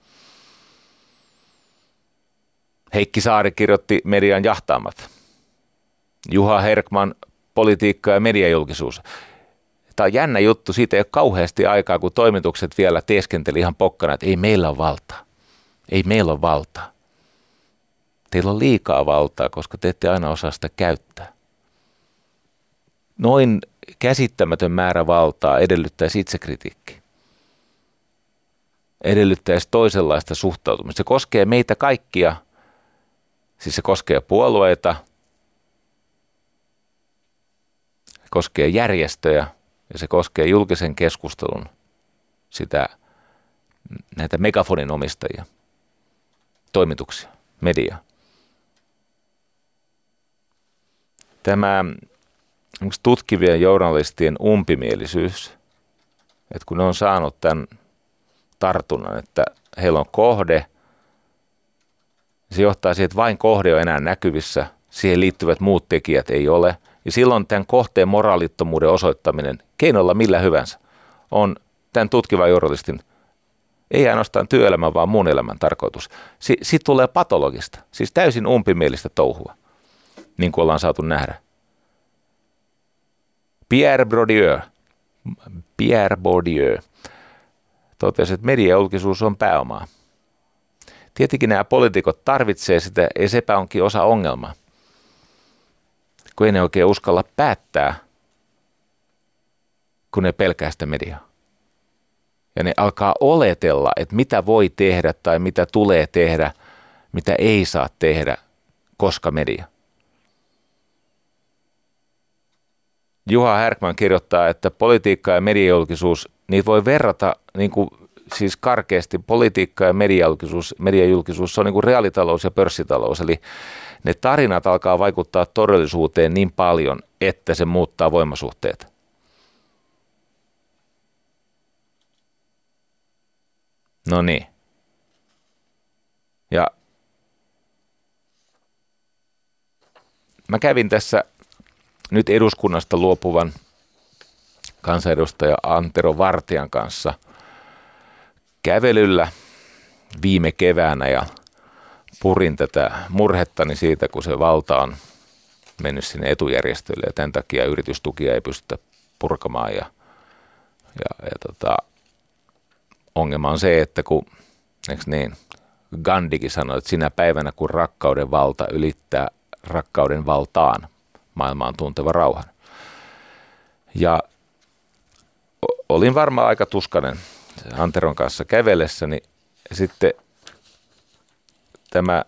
Heikki Saari kirjoitti median jahtaamat. Juha Herkman, politiikka ja mediajulkisuus. Tämä on jännä juttu, siitä ei ole kauheasti aikaa, kun toimitukset vielä teeskenteli ihan pokkana, että ei meillä ole valtaa. Ei meillä ole valtaa. Teillä on liikaa valtaa, koska te ette aina osaa sitä käyttää. Noin käsittämätön määrä valtaa edellyttäisi itsekritiikki. Edellyttäisi toisenlaista suhtautumista. Se koskee meitä kaikkia – Siis se koskee puolueita, se koskee järjestöjä ja se koskee julkisen keskustelun sitä, näitä megafonin omistajia, toimituksia, media. Tämä tutkivien journalistien umpimielisyys, että kun ne on saanut tämän tartunnan, että heillä on kohde – se johtaa siihen, että vain kohde on enää näkyvissä, siihen liittyvät muut tekijät ei ole. Ja silloin tämän kohteen moraalittomuuden osoittaminen keinolla millä hyvänsä on tämän tutkivan journalistin ei ainoastaan työelämän, vaan muun elämän tarkoitus. Si- Siitä tulee patologista, siis täysin umpimielistä touhua, niin kuin ollaan saatu nähdä. Pierre Bourdieu, Pierre Bourdieu totesi, että mediajulkisuus on pääomaa. Tietenkin nämä poliitikot tarvitsee sitä ja sepä onkin osa ongelmaa. Kun ei ne oikein uskalla päättää, kun ne pelkää sitä mediaa. Ja ne alkaa oletella, että mitä voi tehdä tai mitä tulee tehdä, mitä ei saa tehdä, koska media. Juha Härkman kirjoittaa, että politiikka ja mediajulkisuus, niitä voi verrata niin kuin siis karkeasti politiikka ja mediajulkisuus, mediajulkisuus se on niin kuin reaalitalous ja pörssitalous. Eli ne tarinat alkaa vaikuttaa todellisuuteen niin paljon, että se muuttaa voimasuhteet. No niin. Ja mä kävin tässä nyt eduskunnasta luopuvan kansanedustaja Antero Vartian kanssa – kävelyllä viime keväänä ja purin tätä murhettani siitä, kun se valta on mennyt sinne etujärjestöille ja tämän takia yritystukia ei pystytä purkamaan ja, ja, ja tota, ongelma on se, että kun, eikö niin, Gandhikin sanoi, että sinä päivänä kun rakkauden valta ylittää rakkauden valtaan, maailma on tunteva rauhan. Ja olin varmaan aika tuskanen Anteron kanssa kävellessäni. Sitten tämä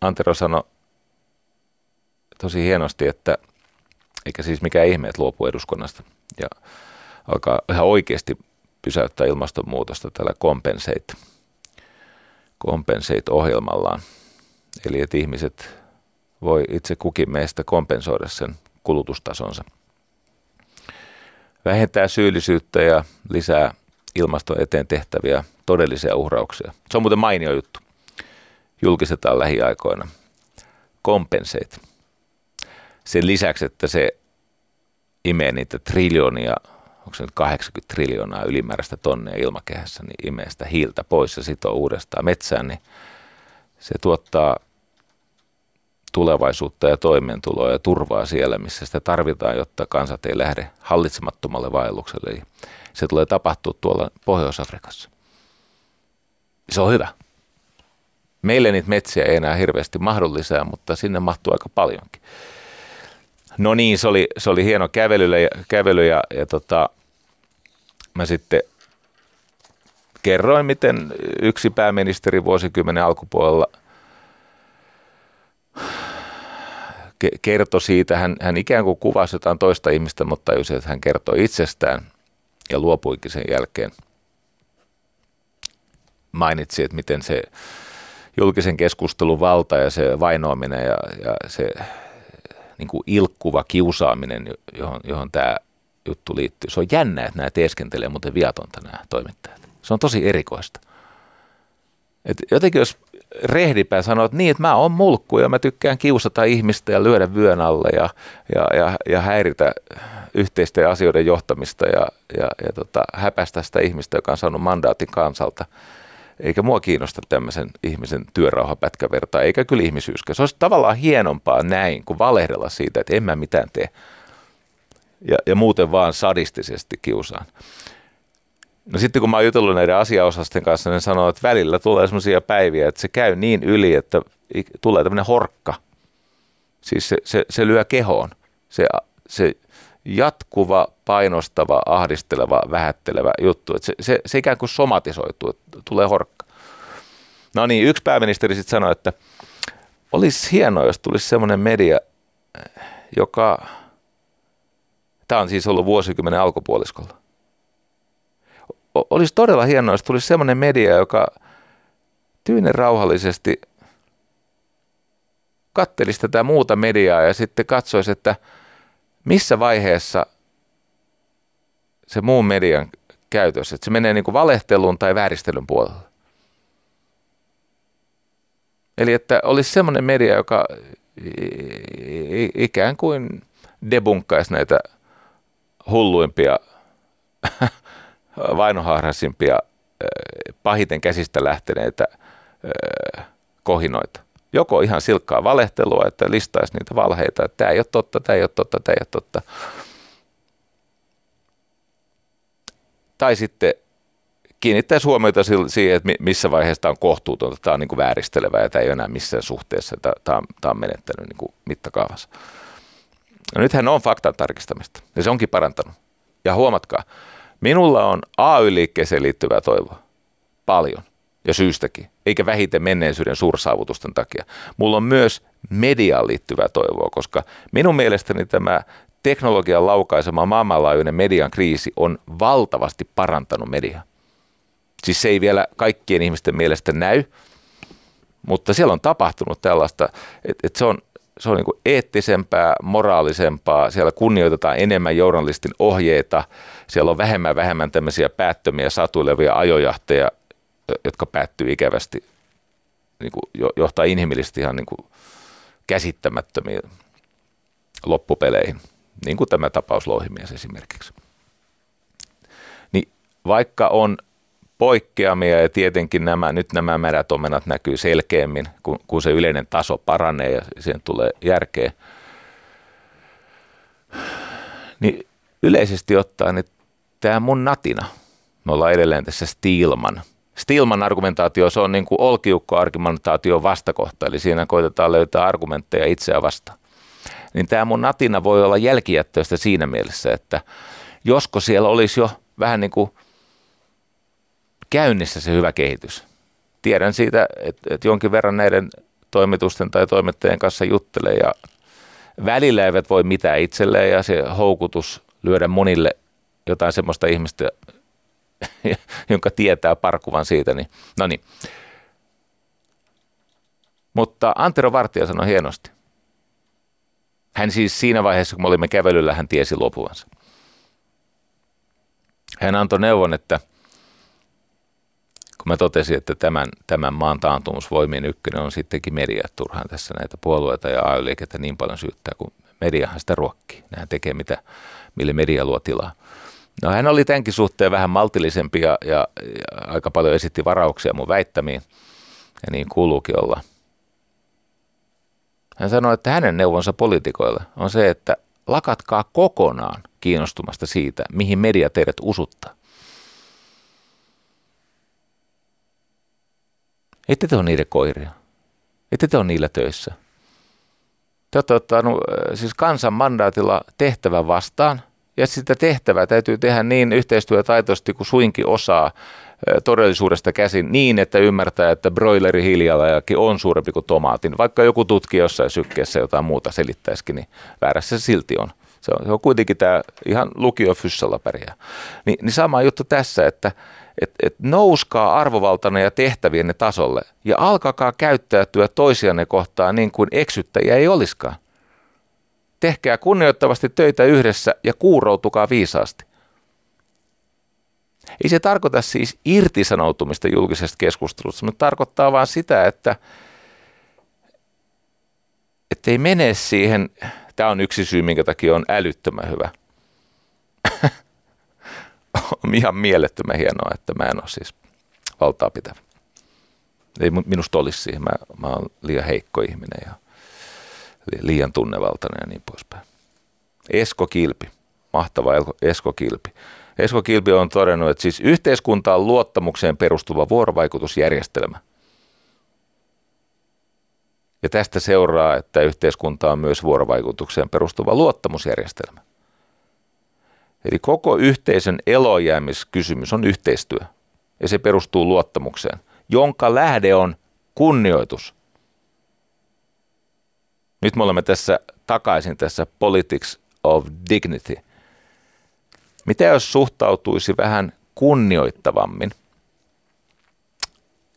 Antero sanoi tosi hienosti, että eikä siis mikään ihme, että luopuu eduskunnasta ja alkaa ihan oikeasti pysäyttää ilmastonmuutosta tällä Compensate, Compensate-ohjelmallaan. Eli että ihmiset voi itse kukin meistä kompensoida sen kulutustasonsa. Vähentää syyllisyyttä ja lisää ilmaston eteen tehtäviä todellisia uhrauksia. Se on muuten mainio juttu. Julkistetaan lähiaikoina. Compensate. Sen lisäksi, että se imee niitä triljoonia, onko se nyt 80 triljoonaa ylimääräistä tonnia ilmakehässä, niin imee sitä hiiltä pois ja sitoo uudestaan metsään, niin se tuottaa tulevaisuutta ja toimeentuloa ja turvaa siellä, missä sitä tarvitaan, jotta kansat ei lähde hallitsemattomalle vaellukselle. Eli se tulee tapahtua tuolla Pohjois-Afrikassa. Se on hyvä. Meille niitä metsiä ei enää hirveästi mahdollisia, mutta sinne mahtuu aika paljonkin. No niin, se oli, se oli hieno kävely ja, kävely ja, ja tota, mä sitten kerroin, miten yksi pääministeri vuosikymmenen alkupuolella – kertoi siitä, hän, hän ikään kuin kuvasi jotain toista ihmistä, mutta tajusi, että hän kertoi itsestään ja luopuikin sen jälkeen. Mainitsi, että miten se julkisen keskustelun valta ja se vainoaminen ja, ja se niin kuin ilkkuva kiusaaminen, johon, johon tämä juttu liittyy. Se on jännä, että nämä teeskentelee muuten viatonta nämä toimittajat. Se on tosi erikoista. Et jotenkin jos rehdipää sanoo, että niin, että mä oon mulkku ja mä tykkään kiusata ihmistä ja lyödä vyön alle ja, ja, ja, ja häiritä yhteisten asioiden johtamista ja, ja, ja tota, häpästä sitä ihmistä, joka on saanut mandaatin kansalta. Eikä mua kiinnosta tämmöisen ihmisen työrauhapätkäverta, eikä kyllä ihmisyyskä. Se olisi tavallaan hienompaa näin, kuin valehdella siitä, että en mä mitään tee. Ja, ja muuten vaan sadistisesti kiusaan. No sitten kun mä oon jutellut näiden asiaosasten kanssa, niin sanoo, että välillä tulee sellaisia päiviä, että se käy niin yli, että tulee tämmöinen horkka. Siis se, se, se lyö kehoon. Se, se jatkuva, painostava, ahdisteleva, vähättelevä juttu. Että se, se, se ikään kuin somatisoituu, että tulee horkka. No niin, yksi pääministeri sitten sanoi, että olisi hienoa, jos tulisi semmoinen media, joka, tämä on siis ollut vuosikymmenen alkupuoliskolla, olisi todella hienoa, jos tulisi semmoinen media, joka tyynen rauhallisesti kattelisi tätä muuta mediaa ja sitten katsoisi, että missä vaiheessa se muun median käytös, että se menee niin kuin valehtelun tai vääristelyn puolelle. Eli että olisi semmoinen media, joka ikään kuin debunkkaisi näitä hulluimpia vainoharhaisimpia, pahiten käsistä lähteneitä kohinoita. Joko ihan silkkaa valehtelua, että listaisi niitä valheita, että tämä ei ole totta, tämä ei ole totta, tämä ei ole totta. Tai sitten kiinnittäisi huomiota siihen, että missä vaiheessa tämä on kohtuutonta, tämä on niin kuin vääristelevä ja tämä ei enää missään suhteessa, tämä on, tämä on menettänyt niin mittakaavassa. No nythän on faktan tarkistamista ja se onkin parantanut. Ja huomatkaa, Minulla on AY-liikkeeseen liittyvää toivoa. Paljon. Ja syystäkin. Eikä vähiten menneisyyden suursaavutusten takia. Mulla on myös mediaan liittyvää toivoa, koska minun mielestäni tämä teknologian laukaisema maailmanlaajuinen median kriisi on valtavasti parantanut mediaa. Siis se ei vielä kaikkien ihmisten mielestä näy, mutta siellä on tapahtunut tällaista, että, että se on se on niin eettisempää, moraalisempaa, siellä kunnioitetaan enemmän journalistin ohjeita, siellä on vähemmän vähemmän tämmöisiä päättömiä satuilevia ajojahteja, jotka päättyy ikävästi, niin kuin johtaa inhimillisesti ihan niin kuin käsittämättömiin loppupeleihin, niin kuin tämä tapaus Louhimies esimerkiksi. Niin vaikka on poikkeamia ja tietenkin nämä, nyt nämä märät omenat näkyy selkeämmin, kun, kun se yleinen taso paranee ja siihen tulee järkeä. Niin yleisesti ottaen, niin tämä mun natina, me ollaan edelleen tässä Stilman. Stilman argumentaatio, se on niin kuin olkiukko-argumentaation vastakohta, eli siinä koitetaan löytää argumentteja itseä vastaan. Niin tämä mun natina voi olla jälkijättöistä siinä mielessä, että josko siellä olisi jo vähän niin kuin käynnissä se hyvä kehitys. Tiedän siitä, että, että jonkin verran näiden toimitusten tai toimittajien kanssa juttelee ja välillä eivät voi mitään itselleen ja se houkutus lyödä monille jotain semmoista ihmistä, jonka tietää parkuvan siitä, niin no niin. Mutta Antero Vartija sanoi hienosti. Hän siis siinä vaiheessa, kun me olimme kävelyllä, hän tiesi lopuvansa. Hän antoi neuvon, että kun mä totesin, että tämän, tämän maan taantumusvoimien ykkönen on sittenkin media, turhaan tässä näitä puolueita ja ay niin paljon syyttää, kun mediahan sitä ruokkii. Nehän tekee mitä, mille media luo tilaa. No hän oli tämänkin suhteen vähän maltillisempi ja, ja, ja aika paljon esitti varauksia mun väittämiin, ja niin kuuluukin olla. Hän sanoi, että hänen neuvonsa poliitikoille on se, että lakatkaa kokonaan kiinnostumasta siitä, mihin media teidät usuttaa. Ette te ole niiden koiria. Ette te ole niillä töissä. Te olette ottanut äh, siis kansan mandaatilla tehtävän vastaan, ja sitä tehtävää täytyy tehdä niin yhteistyötaitoisesti kuin suinkin osaa äh, todellisuudesta käsin niin, että ymmärtää, että broileri hiljalajakin on suurempi kuin tomaatin. Vaikka joku tutkija jossain sykkeessä jotain muuta selittäisikin, niin väärässä se silti on. Se on, se on kuitenkin tämä ihan lukio fyssalla pärjää. Ni, niin sama juttu tässä, että et, et nouskaa arvovaltana ja tehtävienne tasolle ja alkakaa käyttäytyä toisianne kohtaan niin kuin eksyttäjiä ei olisikaan. Tehkää kunnioittavasti töitä yhdessä ja kuuroutukaa viisaasti. Ei se tarkoita siis irtisanoutumista julkisesta keskustelusta, mutta tarkoittaa vain sitä, että ei mene siihen, tämä on yksi syy, minkä takia on älyttömän hyvä – on ihan mielettömän hienoa, että mä en ole siis valtaa pitävä. Ei minusta olisi siihen. Mä, mä oon liian heikko ihminen ja liian tunnevaltainen ja niin poispäin. Esko Kilpi, mahtava Esko Kilpi. Esko Kilpi on todennut, että siis yhteiskunta on luottamukseen perustuva vuorovaikutusjärjestelmä. Ja tästä seuraa, että yhteiskunta on myös vuorovaikutukseen perustuva luottamusjärjestelmä. Eli koko yhteisön elojäämiskysymys on yhteistyö ja se perustuu luottamukseen, jonka lähde on kunnioitus. Nyt me olemme tässä takaisin tässä politics of dignity. Mitä jos suhtautuisi vähän kunnioittavammin?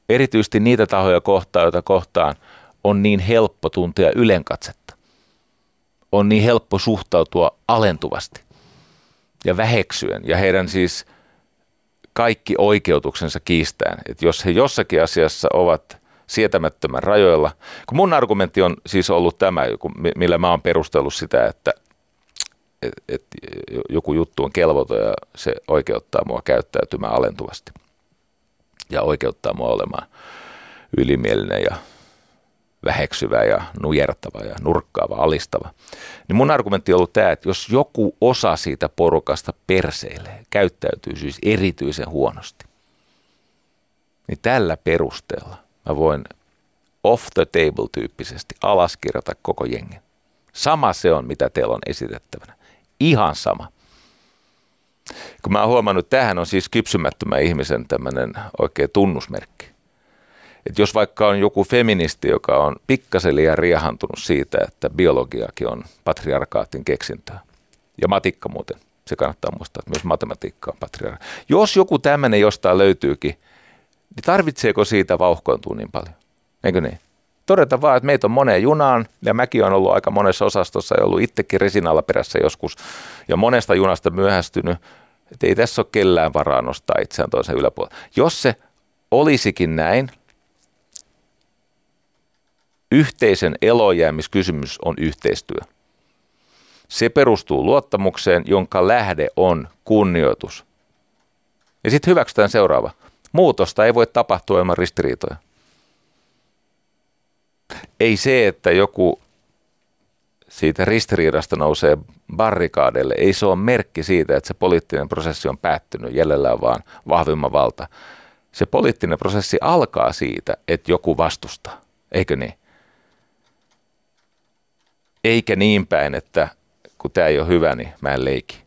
Erityisesti niitä tahoja kohtaan, joita kohtaan on niin helppo tuntea ylenkatsetta. On niin helppo suhtautua alentuvasti ja väheksyen ja heidän siis kaikki oikeutuksensa kiistäen. Että jos he jossakin asiassa ovat sietämättömän rajoilla, kun mun argumentti on siis ollut tämä, millä mä oon perustellut sitä, että et, et joku juttu on kelvoton ja se oikeuttaa mua käyttäytymään alentuvasti ja oikeuttaa mua olemaan ylimielinen ja väheksyvä ja nujertava ja nurkkaava, alistava. Niin mun argumentti on ollut tämä, että jos joku osa siitä porukasta perseilee, käyttäytyy siis erityisen huonosti, niin tällä perusteella mä voin off the table tyyppisesti alaskirjata koko jengen. Sama se on, mitä teillä on esitettävänä. Ihan sama. Kun mä oon huomannut, että tämähän on siis kypsymättömän ihmisen tämmöinen oikea tunnusmerkki. Että jos vaikka on joku feministi, joka on pikkasen liian riehantunut siitä, että biologiakin on patriarkaatin keksintöä, ja matikka muuten, se kannattaa muistaa, että myös matematiikka on patriarkaatin. Jos joku tämmöinen jostain löytyykin, niin tarvitseeko siitä vauhkoontua niin paljon? Eikö niin? Todeta vaan, että meitä on moneen junaan, ja mäkin on ollut aika monessa osastossa ja ollut itsekin resinalla perässä joskus, ja monesta junasta myöhästynyt, että ei tässä ole kellään varaa nostaa itseään toisen yläpuolella. Jos se olisikin näin, Yhteisen elojäämiskysymys on yhteistyö. Se perustuu luottamukseen, jonka lähde on kunnioitus. Ja sitten hyväksytään seuraava. Muutosta ei voi tapahtua ilman ristiriitoja. Ei se, että joku siitä ristiriidasta nousee barrikaadeille, ei se ole merkki siitä, että se poliittinen prosessi on päättynyt, jäljellä on vaan vahvimman valta. Se poliittinen prosessi alkaa siitä, että joku vastustaa, eikö niin? Eikä niin päin, että kun tämä ei ole hyvä, niin mä en leiki.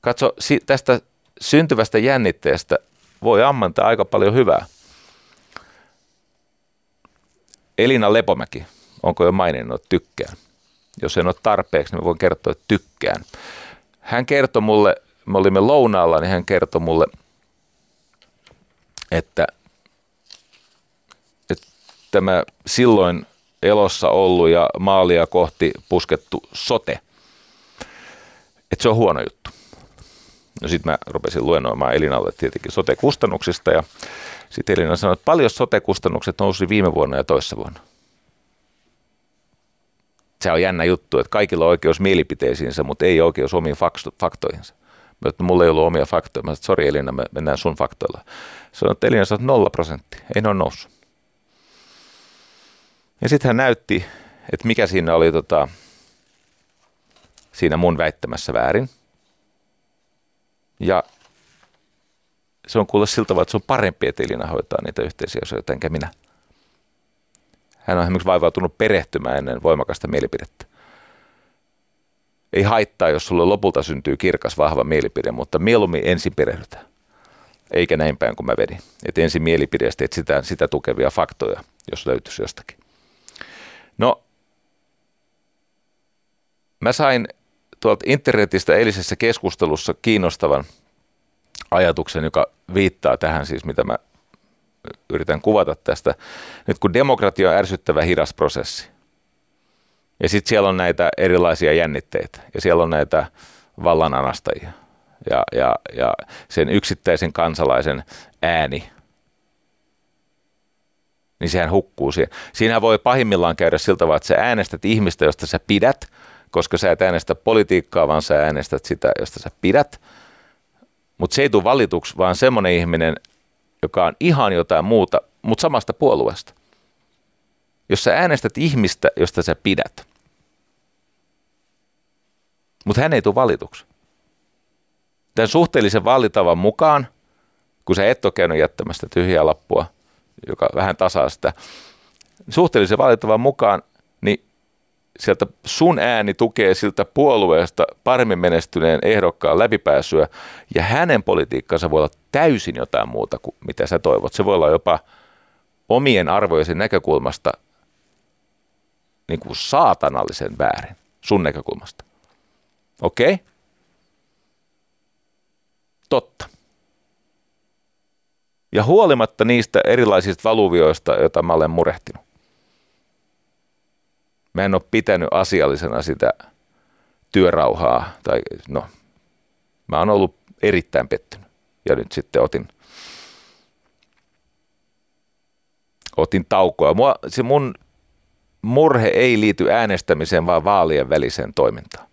Katso, tästä syntyvästä jännitteestä voi ammantaa aika paljon hyvää. Elina Lepomäki, onko jo maininnut, tykkään. Jos en ole tarpeeksi, niin voin kertoa, että tykkään. Hän kertoi mulle, me olimme lounaalla, niin hän kertoi mulle, että, että tämä silloin elossa ollut ja maalia kohti puskettu sote, että se on huono juttu. No sitten mä rupesin luennoimaan Elinalle tietenkin sote-kustannuksista ja sitten Elina sanoi, että paljon sote-kustannukset nousi viime vuonna ja toissa vuonna. Se on jännä juttu, että kaikilla on oikeus mielipiteisiinsä, mutta ei oikeus omiin faktoihinsa. Mä että mulla ei ollut omia faktoja. Mä sanoin, sori Elina, me mennään sun faktoilla. Sanoin, että Elina sanoi, nolla prosenttia. Ei ne ole noussut. Ja sitten hän näytti, että mikä siinä oli tota, siinä mun väittämässä väärin. Ja se on kuule siltä tavalla, että se on parempi, että Elina hoitaa niitä yhteisiä asioita, enkä minä. Hän on esimerkiksi vaivautunut perehtymään ennen voimakasta mielipidettä. Ei haittaa, jos sulle lopulta syntyy kirkas, vahva mielipide, mutta mieluummin ensin perehdytään. Eikä näin päin kuin mä vedin. Että ensin mielipideestä etsitään sitä tukevia faktoja, jos löytyisi jostakin. No, mä sain tuolta internetistä eilisessä keskustelussa kiinnostavan ajatuksen, joka viittaa tähän siis, mitä mä yritän kuvata tästä. Nyt kun demokratia on ärsyttävä hidas prosessi, ja sitten siellä on näitä erilaisia jännitteitä, ja siellä on näitä vallananastajia, ja, ja, ja sen yksittäisen kansalaisen ääni, niin sehän hukkuu siihen. Siinä voi pahimmillaan käydä siltä tavalla, että sä äänestät ihmistä, josta sä pidät, koska sä et äänestä politiikkaa, vaan sä äänestät sitä, josta sä pidät. Mutta se ei tule valituksi, vaan semmoinen ihminen, joka on ihan jotain muuta, mutta samasta puolueesta. Jos sä äänestät ihmistä, josta sä pidät, mutta hän ei tule valituksi. Tämän suhteellisen vaalitavan mukaan, kun sä et ole käynyt jättämästä tyhjää lappua, joka vähän tasaa sitä, suhteellisen valitavan mukaan, niin sieltä sun ääni tukee siltä puolueesta paremmin menestyneen ehdokkaan läpipääsyä ja hänen politiikkansa voi olla täysin jotain muuta kuin mitä sä toivot. Se voi olla jopa omien arvojen näkökulmasta niin kuin saatanallisen väärin sun näkökulmasta. Okei? Okay? Totta. Ja huolimatta niistä erilaisista valuvioista, joita mä olen murehtinut, mä en ole pitänyt asiallisena sitä työrauhaa, tai no, mä oon ollut erittäin pettynyt. Ja nyt sitten otin, otin taukoa. Mua, se mun murhe ei liity äänestämiseen, vaan vaalien väliseen toimintaan.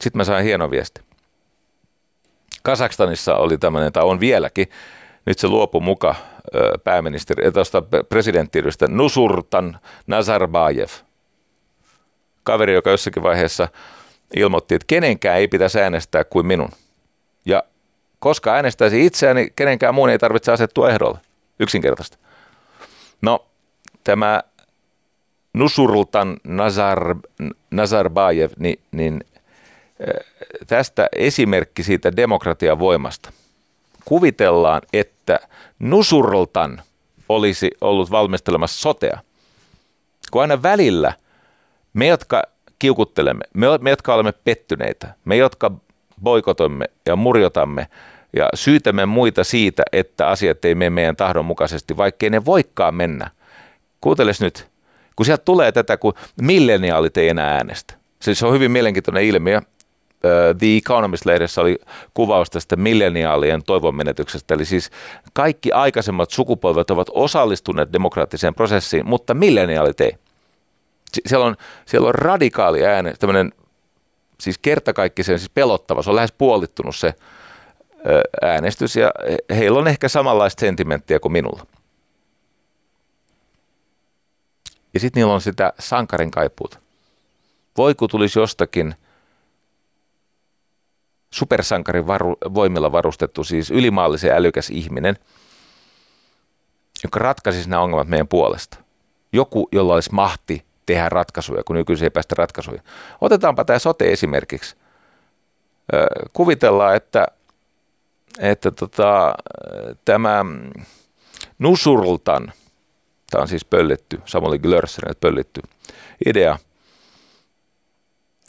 Sitten mä sain hienon viesti. Kasakstanissa oli tämmöinen, tai on vieläkin, nyt se luopui muka pääministeri, tuosta presidenttiydestä Nusurtan Nazarbayev. Kaveri, joka jossakin vaiheessa ilmoitti, että kenenkään ei pitäisi äänestää kuin minun. Ja koska äänestäisi itseäni, niin kenenkään muun ei tarvitse asettua ehdolle. Yksinkertaista. No, tämä Nusurultan Nazar, Nazarbayev, niin, niin tästä esimerkki siitä demokratian voimasta. Kuvitellaan, että Nusurltan olisi ollut valmistelemassa sotea. Kun aina välillä me, jotka kiukuttelemme, me, me jotka olemme pettyneitä, me, jotka boikotoimme ja murjotamme ja syytämme muita siitä, että asiat ei mene meidän tahdon mukaisesti, vaikkei ne voikaan mennä. Kuunteles nyt, kun sieltä tulee tätä, kun milleniaalit ei enää äänestä. Se on hyvin mielenkiintoinen ilmiö. The Economist-lehdessä oli kuvaus tästä milleniaalien toivonmenetyksestä. Eli siis kaikki aikaisemmat sukupolvet ovat osallistuneet demokraattiseen prosessiin, mutta milleniaalit ei. Siellä on, siellä on radikaali ääne, tämmöinen siis kertakaikkisen siis pelottava, se on lähes puolittunut se äänestys ja heillä on ehkä samanlaista sentimenttiä kuin minulla. Ja sitten niillä on sitä sankarin kaipuuta. Voi kun tulisi jostakin supersankarin varu, voimilla varustettu, siis ylimaallisen älykäs ihminen, joka ratkaisisi nämä ongelmat meidän puolesta. Joku, jolla olisi mahti tehdä ratkaisuja, kun nykyisin ei päästä ratkaisuja. Otetaanpa tämä sote esimerkiksi. Kuvitellaan, että, että tota, tämä Nusurultan, tämä on siis pöllitty, Samuli Glörserin pöllitty idea,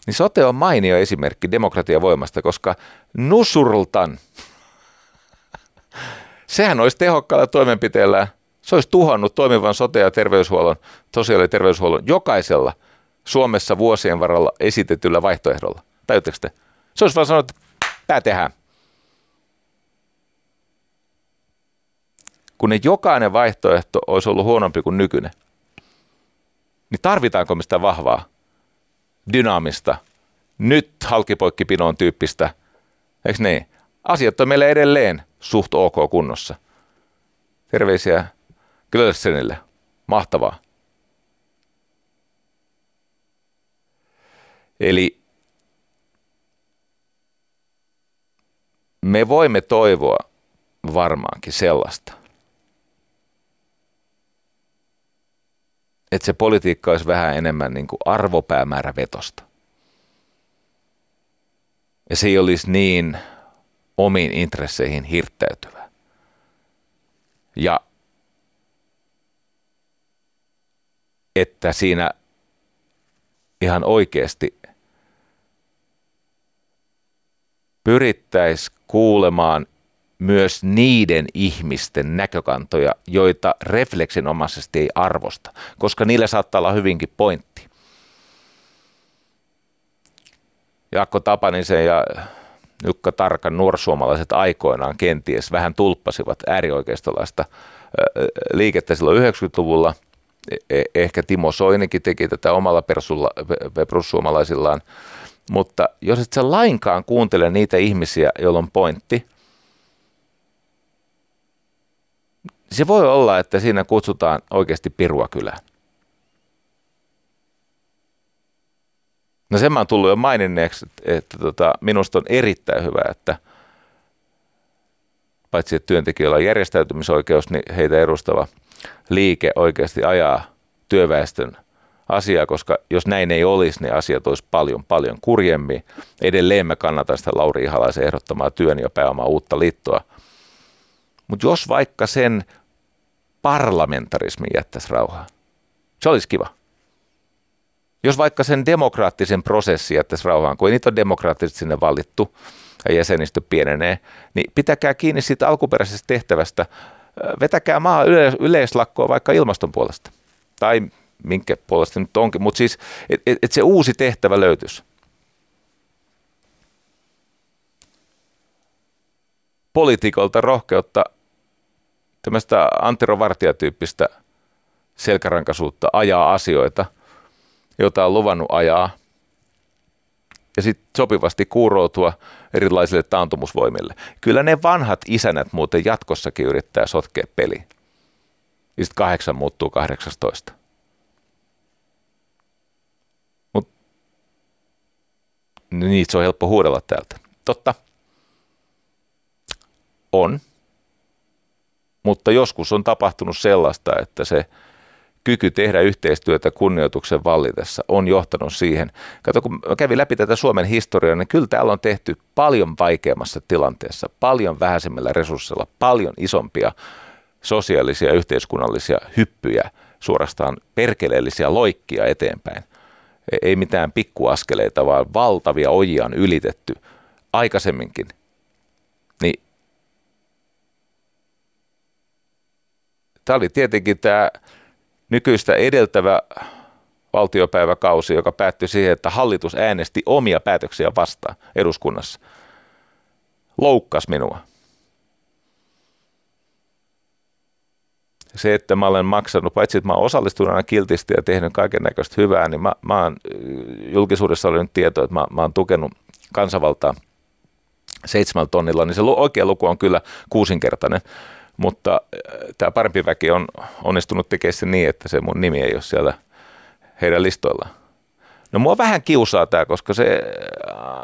niin sote on mainio esimerkki demokratian voimasta, koska Nusurultan, sehän olisi tehokkaalla toimenpiteellä, se olisi tuhannut toimivan sote- ja terveyshuollon, sosiaali- ja terveyshuollon jokaisella Suomessa vuosien varrella esitetyllä vaihtoehdolla. Tajutteko te? Se olisi vaan sanonut, että tämä tehdään. kun ne jokainen vaihtoehto olisi ollut huonompi kuin nykyinen, niin tarvitaanko mistä vahvaa, dynaamista, nyt halkipoikkipinoon tyyppistä, eikö niin? Asiat on meille edelleen suht ok kunnossa. Terveisiä Glössenille. Mahtavaa. Eli me voimme toivoa varmaankin sellaista, että se politiikka olisi vähän enemmän niin kuin arvopäämäärävetosta. Ja se ei olisi niin omiin intresseihin hirttäytyvä. Ja että siinä ihan oikeasti pyrittäisiin kuulemaan myös niiden ihmisten näkökantoja, joita refleksinomaisesti ei arvosta, koska niillä saattaa olla hyvinkin pointti. Jaakko Tapanisen ja Jukka Tarkan nuorsuomalaiset aikoinaan kenties vähän tulppasivat äärioikeistolaista liikettä silloin 90-luvulla. E-, e-, ehkä Timo Soinikin teki tätä omalla perussuomalaisillaan. Mutta jos et sä lainkaan kuuntele niitä ihmisiä, joilla on pointti, se voi olla, että siinä kutsutaan oikeasti pirua kylään. No sen mä oon tullut jo maininneeksi, että, että tota, minusta on erittäin hyvä, että paitsi että työntekijöillä on järjestäytymisoikeus, niin heitä edustava liike oikeasti ajaa työväestön asiaa, koska jos näin ei olisi, niin asiat olisi paljon, paljon kurjemmin. Edelleen mä kannatan sitä Lauri Ihalaisen ehdottamaa työn ja pääomaa uutta liittoa. Mutta jos vaikka sen parlamentarismi jättäisi rauhaa. Se olisi kiva. Jos vaikka sen demokraattisen prosessin jättäisi rauhaan, kun ei niitä ole demokraattisesti sinne valittu ja jäsenistö pienenee, niin pitäkää kiinni siitä alkuperäisestä tehtävästä. Vetäkää maa yleislakkoa vaikka ilmaston puolesta. Tai minkä puolesta nyt onkin, mutta siis, että et, et se uusi tehtävä löytyisi. Poliitikolta rohkeutta tämmöistä Antero Vartija-tyyppistä selkärankaisuutta ajaa asioita, joita on luvannut ajaa, ja sitten sopivasti kuuroutua erilaisille taantumusvoimille. Kyllä ne vanhat isänät muuten jatkossakin yrittää sotkea peli. Ja sitten kahdeksan muuttuu 18. Mut niitä on helppo huudella täältä. Totta. On mutta joskus on tapahtunut sellaista, että se kyky tehdä yhteistyötä kunnioituksen vallitessa on johtanut siihen. Kato, kun mä kävin läpi tätä Suomen historiaa, niin kyllä täällä on tehty paljon vaikeammassa tilanteessa, paljon vähäisemmillä resursseilla, paljon isompia sosiaalisia ja yhteiskunnallisia hyppyjä, suorastaan perkeleellisiä loikkia eteenpäin. E-, ei mitään pikkuaskeleita, vaan valtavia ojia on ylitetty aikaisemminkin. Niin Tämä oli tietenkin tämä nykyistä edeltävä valtiopäiväkausi, joka päättyi siihen, että hallitus äänesti omia päätöksiä vastaan eduskunnassa. Loukkas minua. Se, että mä olen maksanut, paitsi että mä olen osallistunut aina kiltisti ja tehnyt kaiken näköistä hyvää, niin mä, mä oon, julkisuudessa oli nyt tieto, että mä, mä oon tukenut kansanvaltaa seitsemällä tonnilla, niin se oikea luku on kyllä kuusinkertainen mutta äh, tämä parempi väki on onnistunut tekemään se niin, että se mun nimi ei ole siellä heidän listoillaan. No mua vähän kiusaa tämä, koska se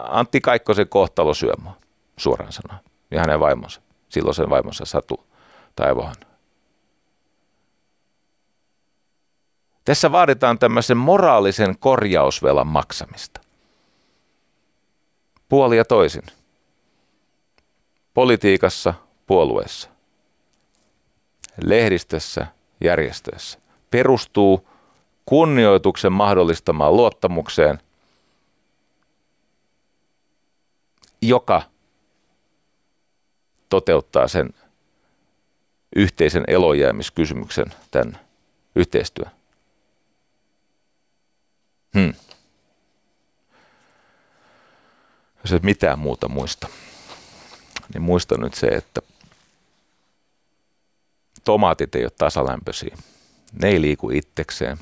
Antti Kaikkosen kohtalo syö mua, suoraan sanoen, ja hänen vaimonsa, silloisen vaimonsa Satu Taivohan. Tässä vaaditaan tämmöisen moraalisen korjausvelan maksamista. Puoli ja toisin. Politiikassa, puolueessa. Lehdistössä, järjestöissä. Perustuu kunnioituksen mahdollistamaan luottamukseen, joka toteuttaa sen yhteisen elojäämiskysymyksen tämän yhteistyön. Hmm. Jos et mitään muuta muista, niin muista nyt se, että tomaatit ei ole tasalämpöisiä. Ne ei liiku itsekseen.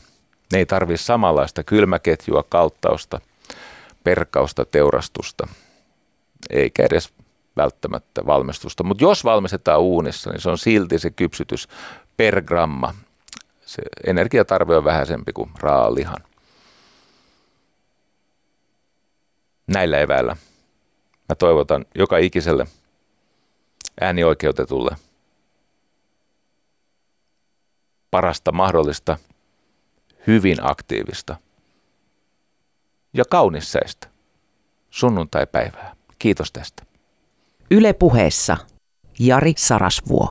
Ne ei tarvitse samanlaista kylmäketjua, kauttausta, perkausta, teurastusta, eikä edes välttämättä valmistusta. Mutta jos valmistetaan uunissa, niin se on silti se kypsytys per gramma. Se energiatarve on vähäisempi kuin raalihan. näillä eväillä mä toivotan joka ikiselle äänioikeutetulle parasta mahdollista, hyvin aktiivista ja kaunissäistä sunnuntai-päivää. Kiitos tästä. Yle puheessa Jari Sarasvuo.